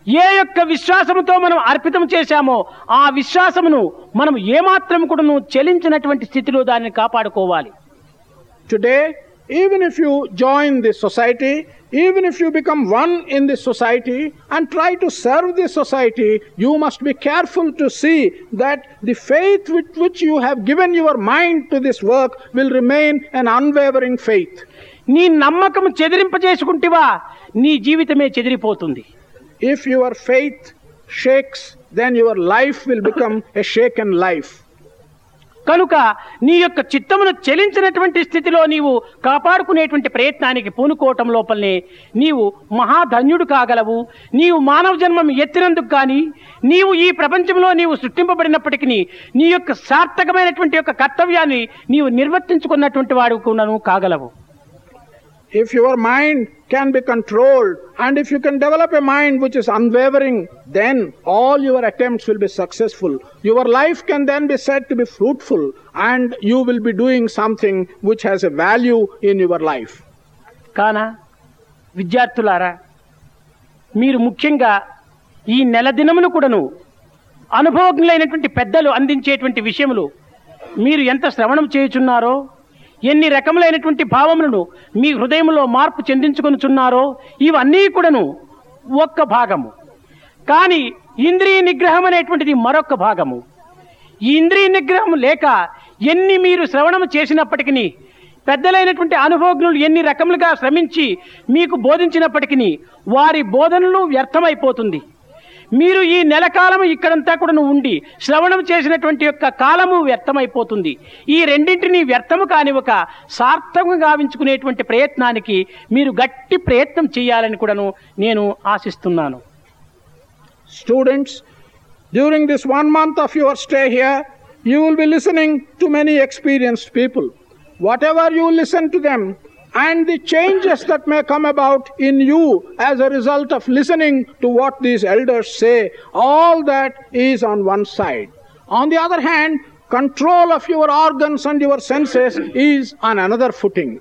ఏ యొక్క విశ్వాసముతో మనం అర్పితం చేశామో ఆ విశ్వాసమును మనం ఏమాత్రం కూడాను చెలించినటువంటి స్థితిలో దాన్ని కాపాడుకోవాలి. Today even if you join the society even if you become one in the society and try to serve the society you must be careful to see that the faith with which you have given your mind to this work will remain un unwavering faith నీ నమ్మకం చెదిరింపజేసుకుంటేవా? నీ జీవితమే చెదిరిపోతుంది. If your faith shakes, then your life will become a shaken life. కనుక నీ యొక్క చిత్తమును చెలించినటువంటి స్థితిలో నీవు కాపాడుకునేటువంటి ప్రయత్నానికి పూనుకోవటం లోపలనే నీవు మహాధన్యుడు కాగలవు నీవు మానవ జన్మం ఎత్తినందుకు కానీ నీవు ఈ ప్రపంచంలో నీవు సృష్టింపబడినప్పటికీ నీ యొక్క సార్థకమైనటువంటి యొక్క కర్తవ్యాన్ని నీవు నిర్వర్తించుకున్నటువంటి వాడు కూడాను కాగలవు If your mind can be controlled and if you can develop a mind which is unwavering, then all your attempts will be successful. Your life can then be said to be fruitful and you will be doing something which has a value in your life. కానా విద్యార్థులారా మీరు ముఖ్యంగా ఈ నెల దినమును కూడాను అనుభవజ్ఞులైనటువంటి పెద్దలు అందించేటువంటి విషయములు మీరు ఎంత శ్రవణం చేయుచున్నారో ఎన్ని రకములైనటువంటి భావములను మీ హృదయంలో మార్పు చెందించుకొనుచున్నారో ఇవన్నీ కూడాను ఒక్క భాగము. కానీ ఇంద్రియ నిగ్రహం అనేటువంటిది మరొక భాగము. ఈ ఇంద్రియ నిగ్రహం లేక ఎన్ని మీరు శ్రవణము చేసినప్పటికీ పెద్దలైనటువంటి అనుభవజ్ఞులు ఎన్ని రకములుగా శ్రమించి మీకు బోధించినప్పటికీ వారి బోధనలు వ్యర్థమైపోతుంది. మీరు ఈ నెల కాలము ఇక్కడంతా కూడా ఉండి శ్రవణం చేసినటువంటి యొక్క కాలము వ్యర్థమైపోతుంది. ఈ రెండింటినీ వ్యర్థము కాని ఒక సార్థకం గావించుకునేటువంటి ప్రయత్నానికి మీరు గట్టి ప్రయత్నం చేయాలని కూడాను నేను ఆశిస్తున్నాను. Students during this one month of your stay here you will be listening to many experienced people whatever you listen to them and the changes that may come about in you as a result of listening to what these elders say, all that is on one side. On the other hand, control of your organs and your senses is on another footing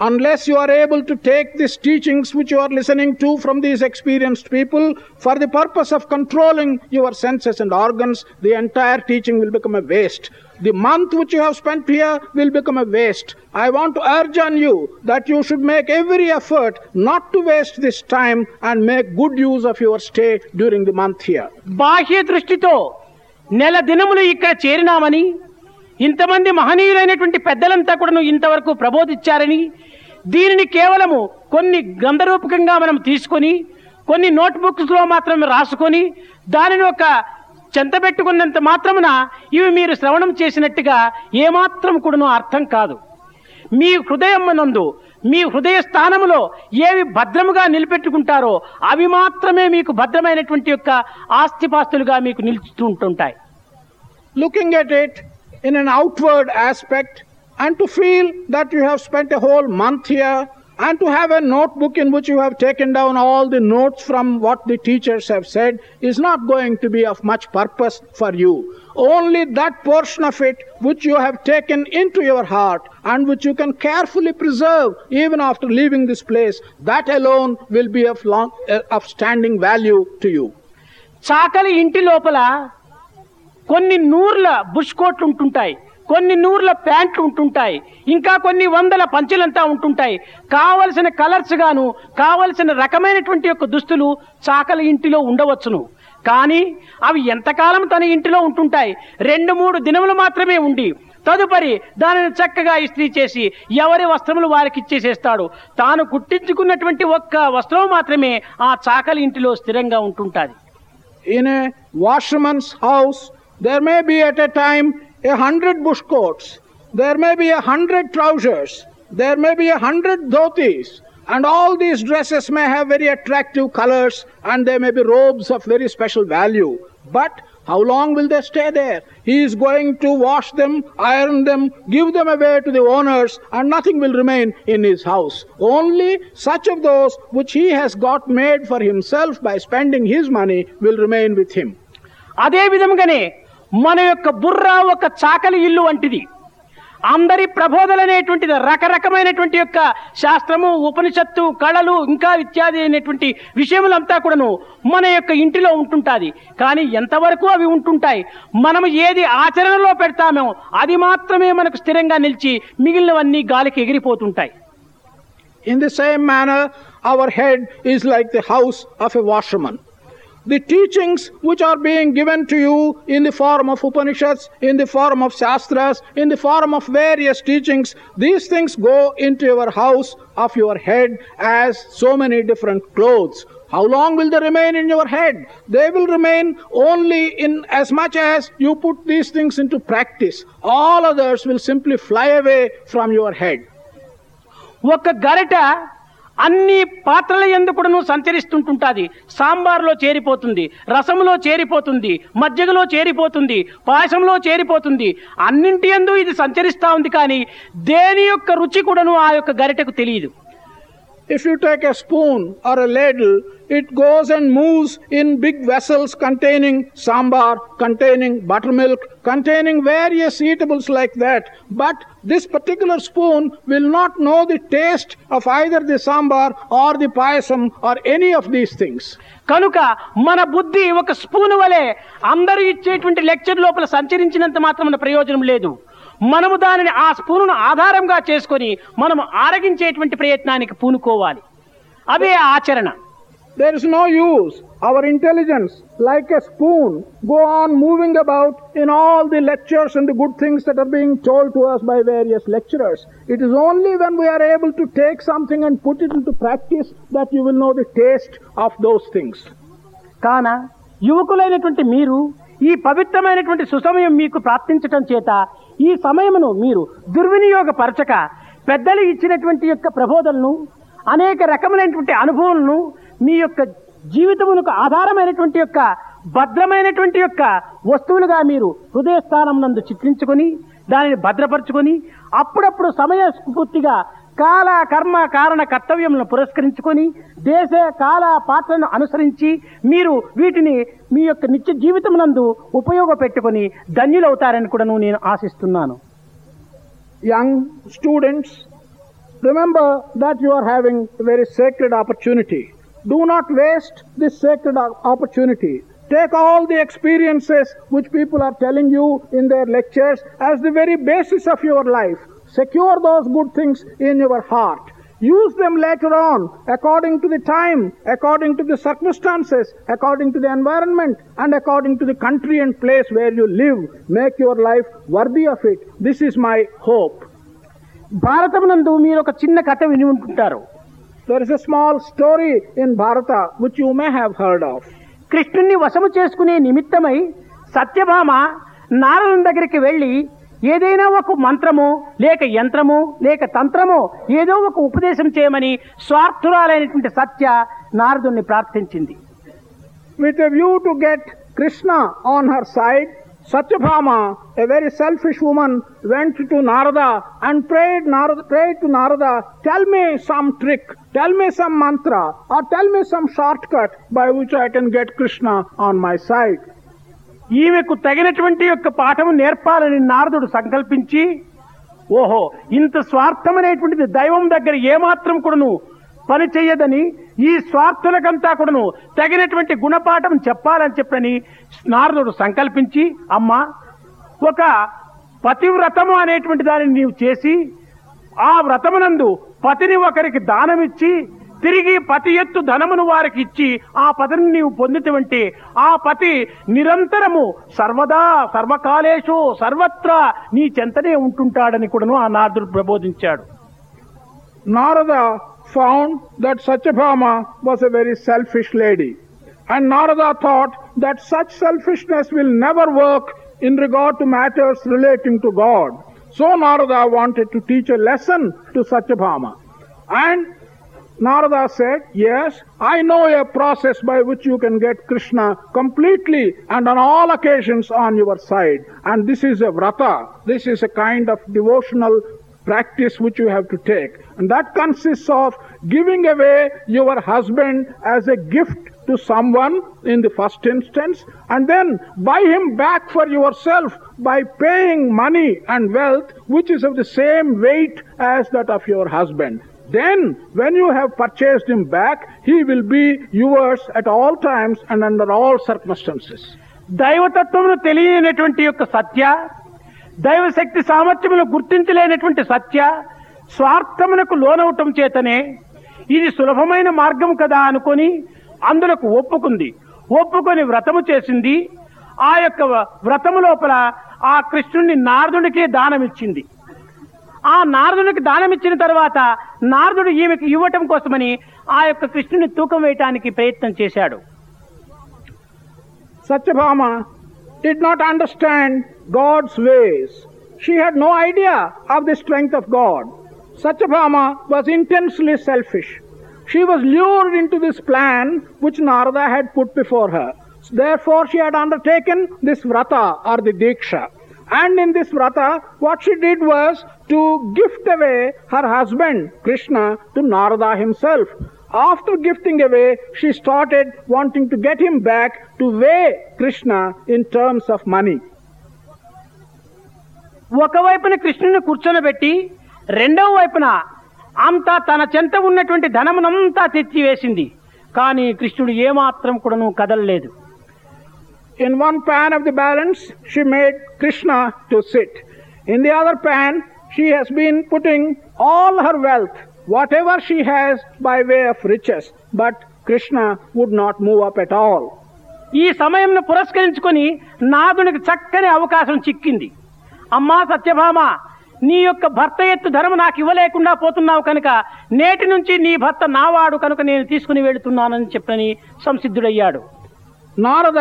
unless you are able to take these teachings which you are listening to from these experienced people for the purpose of controlling your senses and organs, the entire teaching will become a waste. The month which you have spent here will become a waste. I want to urge on you that you should make every effort not to waste this time and make good use of your stay during the month here. బాహ్య దృష్టితో నెల దినములు ఇక్కడ చేరినామని ఇంతమంది మహనీయులైనటువంటి పెద్దలంతా కూడా ఇంతవరకు ప్రబోధించారని దీనిని కేవలము కొన్ని గ్రంథరూపకంగా మనం తీసుకొని కొన్ని నోట్బుక్స్లో మాత్రమే రాసుకొని దానిని ఒక చెంతబెట్టుకున్నంత మాత్రమున ఇవి మీరు శ్రవణం చేసినట్టుగా ఏమాత్రం కూడాను అర్థం కాదు. మీ హృదయం నందు మీ హృదయ స్థానములో ఏవి భద్రముగా నిలబెట్టుకుంటారో అవి మాత్రమే మీకు భద్రమైనటువంటి యొక్క ఆస్తిపాస్తులుగా మీకు నిలుచుతూ ఉంటుంటాయి looking it in in outward outward and to feel that that you spent spent a whole month and to have a notebook in which you have taken down all the notes from what the teachers have said is not going to be of much purpose for you. Only that portion of it which you have taken into your heart and which you can carefully preserve even after leaving this place, that alone will be of, long, uh, of standing value to you. చాకలి ఇంటి లోపల కొన్ని నూర్ల bush కోట్లు ఉంటుంటాయి కొన్ని నూర్ల ప్యాంట్లు ఉంటుంటాయి. ఇంకా కొన్ని వందల పంచులంతా ఉంటుంటాయి. కావలసిన కలర్స్ గాను కావలసిన రకమైనటువంటి యొక్క దుస్తులు చాకలి ఇంటిలో ఉండవచ్చును. కానీ అవి ఎంతకాలం తన ఇంటిలో ఉంటుంటాయి? రెండు మూడు దినములు మాత్రమే ఉండి తదుపరి దానిని చక్కగా ఇస్త్రీ చేసి ఎవరి వస్త్రములు వారికి ఇచ్చేసేస్తాడు. తాను కుట్టించుకున్నటువంటి ఒక్క వస్త్రం మాత్రమే ఆ చాకలి ఇంటిలో స్థిరంగా ఉంటుంటుంది. In a washerman's house there may be at a time a hundred bush coats, there may be a hundred trousers, there may be a hundred dhotis, and all these dresses may have very attractive colors and they may be robes of very special value. But how long will they stay there? He is going to wash them, iron them, give them away to the owners, and nothing will remain in his house. Only such of those which he has got made for himself by spending his money will remain with him. అదే విధంగానే మన యొక్క బుర్ర ఒక చాకలి ఇల్లు వంటిది. అందరి ప్రబోధలు అనేటువంటిది రకరకమైనటువంటి యొక్క శాస్త్రము ఉపనిషత్తు కళలు ఇంకా ఇత్యాది అయినటువంటి విషయములంతా కూడాను మన యొక్క ఇంటిలో ఉంటుంటుంది. కానీ ఎంతవరకు అవి ఉంటుంటాయి? మనం ఏది ఆచరణలో పెడతామో అది మాత్రమే మనకు స్థిరంగా నిలిచి మిగిలినవన్నీ గాలికి ఎగిరిపోతుంటాయి. In the same manner our head is like the house of a washerman. The teachings which are being given to you in the form of Upanishads, in the form of Shastras, in the form of various teachings, these things go into your house of your head as so many different clothes. How long will they remain in your head? They will remain only in as much as you put these things into practice. All others will simply fly away from your head. ఒక గరిట అన్ని పాత్రల ఎందుకును సంచరిస్తుంటుంటుంది. సాంబార్లో చేరిపోతుంది రసంలో చేరిపోతుంది మజ్జిగలో చేరిపోతుంది పాయసంలో చేరిపోతుంది. అన్నింటి ఎందు ఇది సంచరిస్తూ ఉంది కానీ దేని యొక్క రుచి కూడాను ఆ యొక్క గరిటకు తెలియదు If you take a spoon or a ladle, it goes and moves in big vessels containing sambar, containing buttermilk, containing various eatables like that. But this particular spoon will not know the taste of either the sambar or the payasam or any of these things. కనుక మన బుద్ధి ఒక spoon వలె అందరూ ఇచ్చేటువంటి lecture లోపల సంచరించినంత మాత్రం ప్రయోజనం లేదు మనము దానిని ఆ స్పూను ఆధారంగా చేసుకొని మనము ఆరగించేటువంటి ప్రయత్నానికి పూనుకోవాలి. అదే ఆచరణ. There is no use our intelligence like a spoon go on moving about in all the lectures and the good things that are being told to us by various lecturers it is only when we are able to take something and put it into practice that you'll know the taste of those things కానా యువకులైనటువంటి మీరు ఈ పవిత్రమైనటువంటి సుసమయం మీకు ప్రాప్తించటం చేత ఈ సమయమును మీరు దుర్వినియోగపరచక పెద్దలు ఇచ్చినటువంటి యొక్క ప్రబోధనను అనేక రకములైనటువంటి అనుభవాలను మీ యొక్క జీవితమునకు ఆధారమైనటువంటి యొక్క భద్రమైనటువంటి యొక్క వస్తువులుగా మీరు హృదయస్థానం నందు చిత్రించుకొని దానిని భద్రపరచుకొని అప్పుడప్పుడు సమయ స్ఫూర్తిగా కాల కర్మ కారణ కర్తవ్యములను పురస్కరించుకొని దేశ కాల పాత్రను అనుసరించి మీరు వీటిని మీ యొక్క నిత్య జీవితం నందు ఉపయోగపెట్టుకొని ధన్యులవుతారని కూడా నేను ఆశిస్తున్నాను. Young students remember that you are having very sacred opportunity do not waste this sacred opportunity take all the experiences which people are telling you in their lectures as the very basis of your life Secure those good things in your heart. Use them later on according to the time, according to the circumstances, according to the environment, and according to the country and place where you live. Make your life worthy of it. This is my hope. భారతమునందు మీరు ఒక చిన్న కథ విని ఉంటుంటారు There is a small story in Bharata which you may have heard of. కృష్ణుణ్ణి వశము చేసుకునే నిమిత్తమై సత్యభామ నారదుని దగ్గరికి వెళ్ళి ఏదైనా ఒక మంత్రము లేక యంత్రము లేక తంత్రము ఏదో ఒక ఉపదేశం చేయమని స్వార్థురాలైనటువంటి సత్య నారదుణ్ణి ప్రార్థించింది. With view to get Krishna on her side Satyabhama a very selfish woman went to Narada and prayed Narada prayed to Narada tell me some trick tell me some mantra or tell me some short cut by which I can get Krishna on my side ఈమెకు తగినటువంటి యొక్క పాఠము నేర్పాలని నారదుడు సంకల్పించి ఓహో ఇంత స్వార్థమనేటువంటిది దైవం దగ్గర ఏమాత్రం కూడాను పని చెయ్యదని ఈ స్వార్థులకంతా కూడాను తగినటువంటి గుణపాఠం చెప్పాలని చెప్పని నారదుడు సంకల్పించి అమ్మా ఒక పతివ్రతము అనేటువంటి దానిని నీవు చేసి ఆ వ్రతమునందు పతిని ఒకరికి దానమిచ్చి తిరిగి పతి ఎత్తు ధనమును వారికి ఇచ్చి ఆ పతిని నీవు పొందితే ఆ పతి నిరంతరము సర్వదా సర్వకాలేషు సర్వత్రా నీ చెంతనే ఉంటుంటాడని కూడాను ఆ నారదుడు ప్రబోధించాడు. Narada found that Satyabhama was a very selfish lady and Narada thought that such selfishness will never work in regard to matters relating to God so Narada wanted to teach a lesson to Satyabhama and Narada said, Yes, I know a process by which you can get Krishna completely and on all occasions on your side. And this is a vrata. This is a kind of devotional practice which you have to take. And that consists of giving away your husband as a gift to someone in the first instance and then buy him back for yourself by paying money and wealth which is of the same weight as that of your husband. Then, when you have purchased him back, he will be yours at all times and under all circumstances. దైవతత్వమును తెలియనటువంటి యొక్క సత్య దైవశక్తి సామర్థ్యమును గుర్తించలేనటువంటి సత్య స్వార్థమునకు లోనవటం చేతనే ఇది సులభమైన మార్గం కదా అనుకొని అందులకు ఒప్పుకుంది. ఒప్పుకొని వ్రతము చేసింది. ఆ యొక్క వ్రతము లోపల ఆ కృష్ణుణ్ణి నారదుడికే దానమిచ్చింది. ఆ నారదునికి దానం ఇచ్చిన తర్వాత నారదుడు ఈమెకు ఇవ్వటం కోసమని ఆ యొక్క కృష్ణుని తూకం వేయటానికి ప్రయత్నం చేశాడు Satyabhama did not understand God's ways. She had no idea of the strength of God. Satyabhama was intensely selfish. She was lured into this plan which Narada had put before her. Therefore, she had undertaken this vrata or the diksha. And in this vrata, what she did was to gift away her husband, Krishna, to Narada himself. After gifting away, she started wanting to get him back to weigh Krishna in terms of money. ఒకవైపున కృష్ణుని కూర్చొనబెట్టి రెండవ వైపున అంతా తన చెంత ఉన్నటువంటి ధనమునంతా తెచ్చివేసింది కానీ కృష్ణుడు ఏమాత్రం కూడాను కదలలేదు In one pan of the balance, she made Krishna to sit. In the other pan, she has been putting all her wealth, whatever she has, by way of riches. But Krishna would not move up at all. ఈ సమయంను పురస్కరించుకొని నాదునికి చక్కని అవకాశం చిక్కింది అమ్మా సత్యభామ నీ యొక్క భర్త ఎత్తు ధర్మ నాకు ఇవ్వలేకుండా పోతున్నావు కనుక నేటి నుంచి నీ భర్త నావాడు కనుక నేను తీసుకుని వెళుతున్నానని చెప్పని సంసిద్ధుడయ్యాడు Narada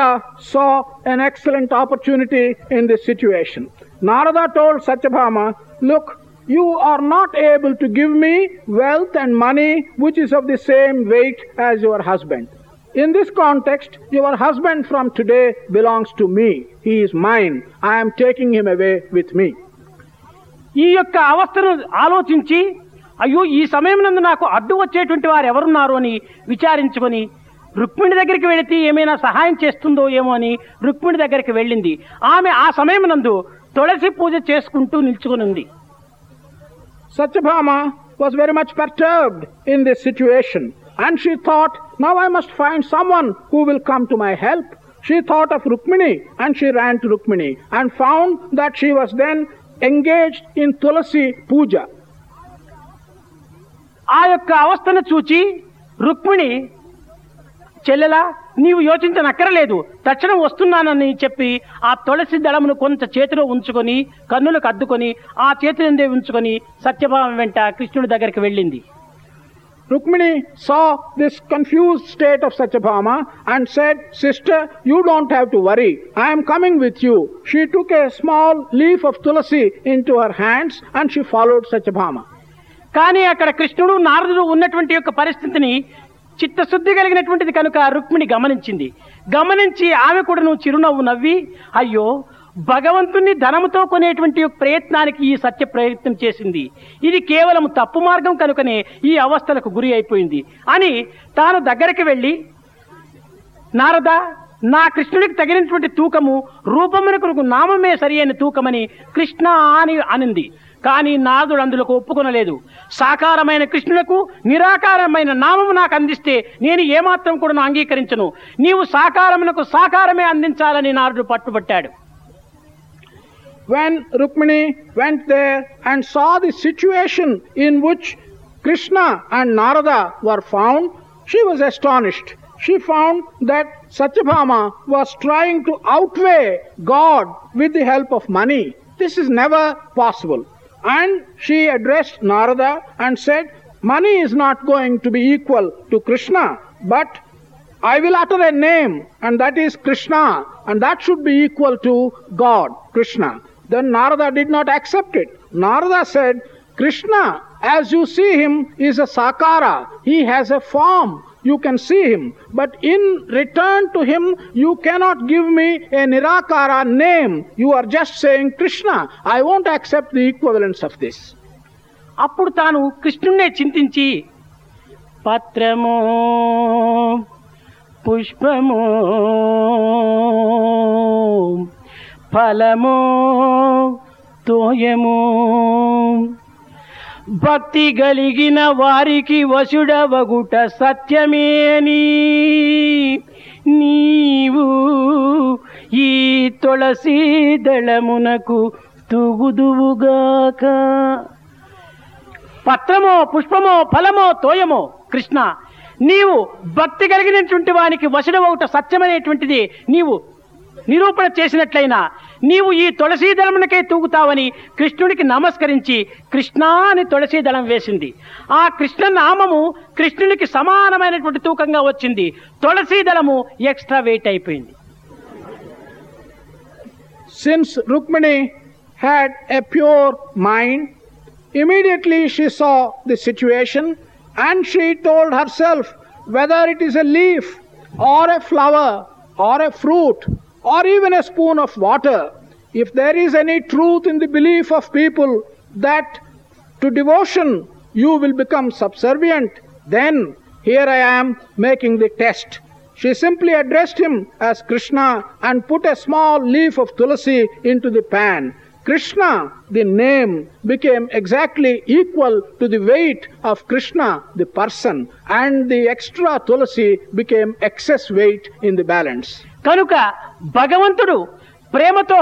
saw an excellent opportunity in this situation Narada told Satyabhama, Look, you are not able to give me wealth and money which is of the same weight as your husband. In this context, your husband from today belongs to me. He is mine. I am taking him away with me. ఈ యొక్క అవస్థను ఆలోచించి అయ్యో ఈ సమయం నందు నాకు అడ్డు వచ్చేటువంటి వారు ఎవరున్నారు అని విచారించుకొని రుక్మిణి దగ్గరికి వెళితే ఏమైనా సహాయం చేస్తుందో ఏమో అని రుక్మిణి దగ్గరికి వెళ్ళింది ఆమె ఆ సమయం నందు తులసి పూజ చేసుకుంటూ నిల్చుకుని ఉంది Satyabhama was very much perturbed in this situation and she thought, now I must find someone who will come to my help. She thought of Rukmini and she ran to Rukmini and found that she was then engaged in Tulasi Puja. ఆ యొక్క అవస్థను చూచి రుక్మిణి చెల్లెలా నీవు యోచించనక్కరలేదు తక్షణం వస్తున్నానని చెప్పి ఆ తులసి దళమును కొంత చేతిలో ఉంచుకొని కన్నులకు అద్దుకొని ఆ చేతినందే ఉంచుకొని సత్యభామ వెంట కృష్ణుడి దగ్గరికి వెళ్ళింది Rukmini saw this confused state of Satyabhama and said, Sister, you don't have to worry. I am coming with you. She took a small leaf of tulasi into her hands and she followed Satyabhama. కానీ అక్కడ కృష్ణుడు నారదుడు ఉన్నటువంటి యొక్క పరిస్థితిని చిత్తశుద్ధి కలిగినటువంటిది కనుక రుక్మిణి గమనించింది. గమనించి ఆమె కూడా నువ్వు చిరునవ్వు నవ్వి అయ్యో భగవంతుణ్ణి ధనముతో కొనేటువంటి ప్రయత్నానికి ఈ సత్య ప్రయత్నం చేసింది. ఇది కేవలం తప్పు మార్గం కనుకనే ఈ అవస్థలకు గురి అయిపోయింది. అని తాను దగ్గరికి వెళ్ళి నారద నా కృష్ణుడికి తగినటువంటి తూకము రూపమునకు నామమే సరి అయిన తూకమని కృష్ణ అని అనింది. కానీ నారదుడు అందులోకి ఒప్పుకొనలేదు సాకారమైన కృష్ణులకు నిరాకారమైన నామము నాకు అందిస్తే నేను ఏమాత్రం కూడా నా అంగీకరించను నీవు సాకారమునకు సాకారమే అందించాలని నారదుడు పట్టుబట్టాడు When Rukmini went there and saw the situation in which Krishna and Narada were found, she was astonished. She found that Satyabhama was trying to outweigh God with the help of money. This is never possible. And she addressed Narada and said, Money is not going to be equal to Krishna, but I will utter a name, and that is Krishna, and that should be equal to God, Krishna. Then Narada did not accept it. Narada said, Krishna, as you see him, is a sakara. He has a form. You can see him. But in return to him, you cannot give me a nirakara name. You are just saying Krishna. I won't accept the equivalence of this. అప్పుడు తాను కృష్ణుణ్ణే చింతించి పత్రము పుష్పము ఫలము తోయము భక్తి కలిగిన వారికి వసుడవగుట సత్యమేని. నీవు ఈ తులసి దళమునకు తూగుదువుగాక. పత్రమో పుష్పమో ఫలమో తోయమో కృష్ణ నీవు భక్తి కలిగినటువంటి వానికి వశడవవుట సత్యమనేటువంటిది నీవు నిరూపణ చేసినట్లయినా నీవు ఈ తులసీదళమునకే తూగుతావని కృష్ణుడికి నమస్కరించి కృష్ణ అని తులసీదళం వేసింది. ఆ కృష్ణ నామము కృష్ణునికి సమానమైనటువంటి తూకంగా వచ్చింది. తులసీదళము ఎక్స్ట్రా వెయిట్ అయిపోయింది. Since Rukmini had a pure mind immediately she saw the situation and she told herself whether it is a leaf or a flower or a fruit or even a spoon of water, if there is any truth in the belief of people that to devotion you will become subservient, then here I am making the test. She simply addressed him as Krishna and put a small leaf of tulasi into the pan. Krishna, the name, became exactly equal to the weight of Krishna, the person, and the extra tulasi became excess weight in the balance. కనుక భగవంతుడు ప్రేమతో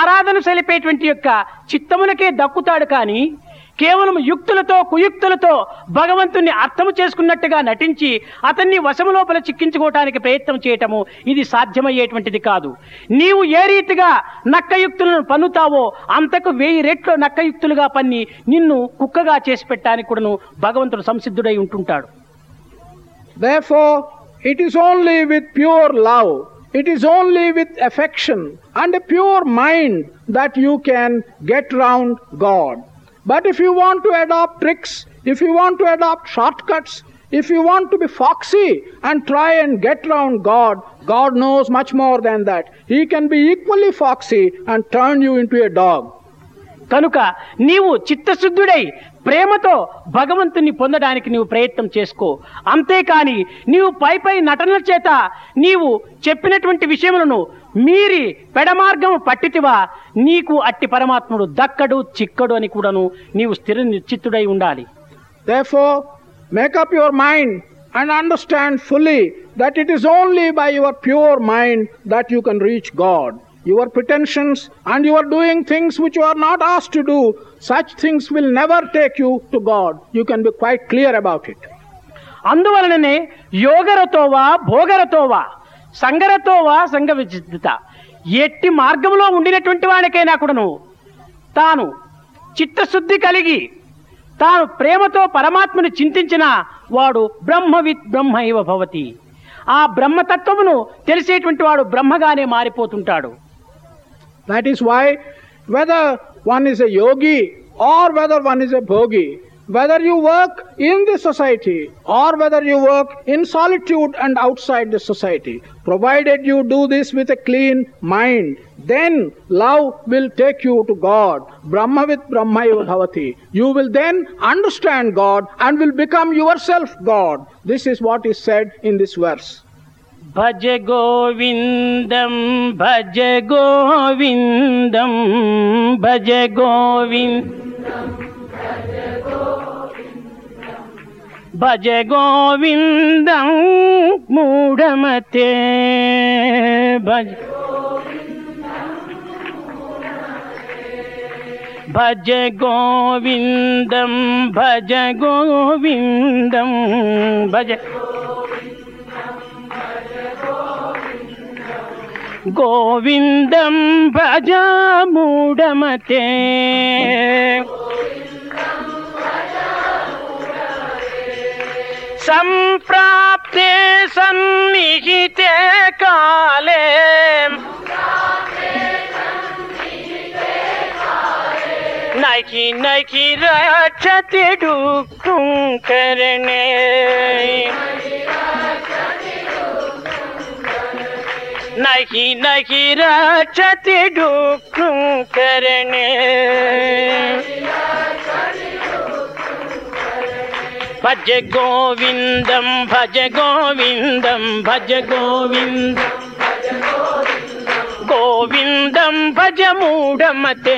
ఆరాధన సెలిపేటువంటి యొక్క చిత్తములకే దక్కుతాడు కానీ కేవలం యుక్తులతో కుయుక్తులతో భగవంతుణ్ణి అర్థము చేసుకున్నట్టుగా నటించి అతన్ని వశములోపల చిక్కించుకోవటానికి ప్రయత్నం చేయటము ఇది సాధ్యమయ్యేటువంటిది కాదు. నీవు ఏ రీతిగా నక్కయుక్తులను పన్నుతావో అంతకు వెయ్యి రెట్లు నక్కయుక్తులుగా పన్ని నిన్ను కుక్కగా చేసి పెట్టడానికి కూడాను భగవంతుడు సంసిద్ధుడై ఉంటుంటాడు. Therefore, it is only with pure love, it is only with affection and a pure mind that you can get round God. But if you want to adopt tricks, if you want to adopt shortcuts, if you want to be foxy and try and get round God, God knows much more than that. He can be equally foxy and turn you into a dog. కనుక నీవు చిత్తశుద్ధుడై ప్రేమతో భగవంతుని పొందడానికి నీవు ప్రయత్నం చేసుకో. అంతేకాని నీవు పై పై నటనల చేత నీవు చెప్పినటువంటి విషయములను మీరి పెడమార్గం పట్టితివా. నీకు అట్టి పరమాత్ముడు దక్కడు చిక్కడు అని కూడాను నీవు స్థిర నిశ్చిత్తుడై ఉండాలి. Make up your mind and understand fully that it is only by your pure mind that you can reach God your pretensions and you are doing things which you are not as to do such things will never take you to God you can be quite clear about it అందువలననే యోగరతోవా భోగరతోవా సంగరతోవా సంఘ విచిత్త ఎట్టి మార్గంలో ఉండినటువంటి వాడికైనా కూడాను తాను చిత్తశుద్ధి కలిగి తాను ప్రేమతో పరమాత్మను చింతించిన వాడు బ్రహ్మవిత్ బ్రహ్మ ఇవ భవతి. ఆ బ్రహ్మతత్వమును తెలిసేటువంటి వాడు బ్రహ్మగానే మారిపోతుంటాడు. That is why whether one is a yogi or whether one is a bhogi, whether you work in the society or whether you work in solitude and outside the society, provided you do this with a clean mind, then love will take you to God. Brahma with Brahma bhavati. You will then understand God and will become yourself God. This is what is said in this verse. भज गोविन्दं भज गोविन्दं भज गोविन्द भज गोविन्दं मूढमते भज भज गोविन्दं भज गोविन्दं भज गोविन्दं भज मूढमते सम्प्राप्ते सन्निहिते काले। नखि नखि रक्षति डुक्कुं नाही नाही राचत ढोकूं करणे भज गोविन्दं भज गोविन्दं भज गोविन्द गोविन्दं भज मूढमते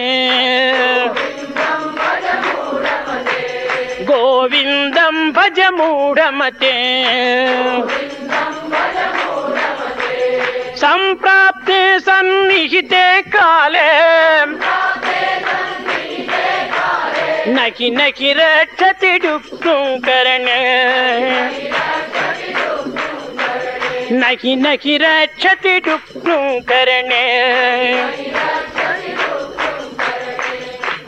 गोविन्दं भज मूढमते సంప్రాప్తే సన్నిహితే కాలే నకి నకి రక్షతి డుక్తుం కరణే నకి నకి రక్షతి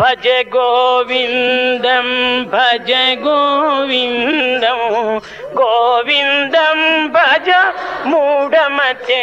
भज गोविन्दं भज गोविन्दो गोविन्दं भज मूडमते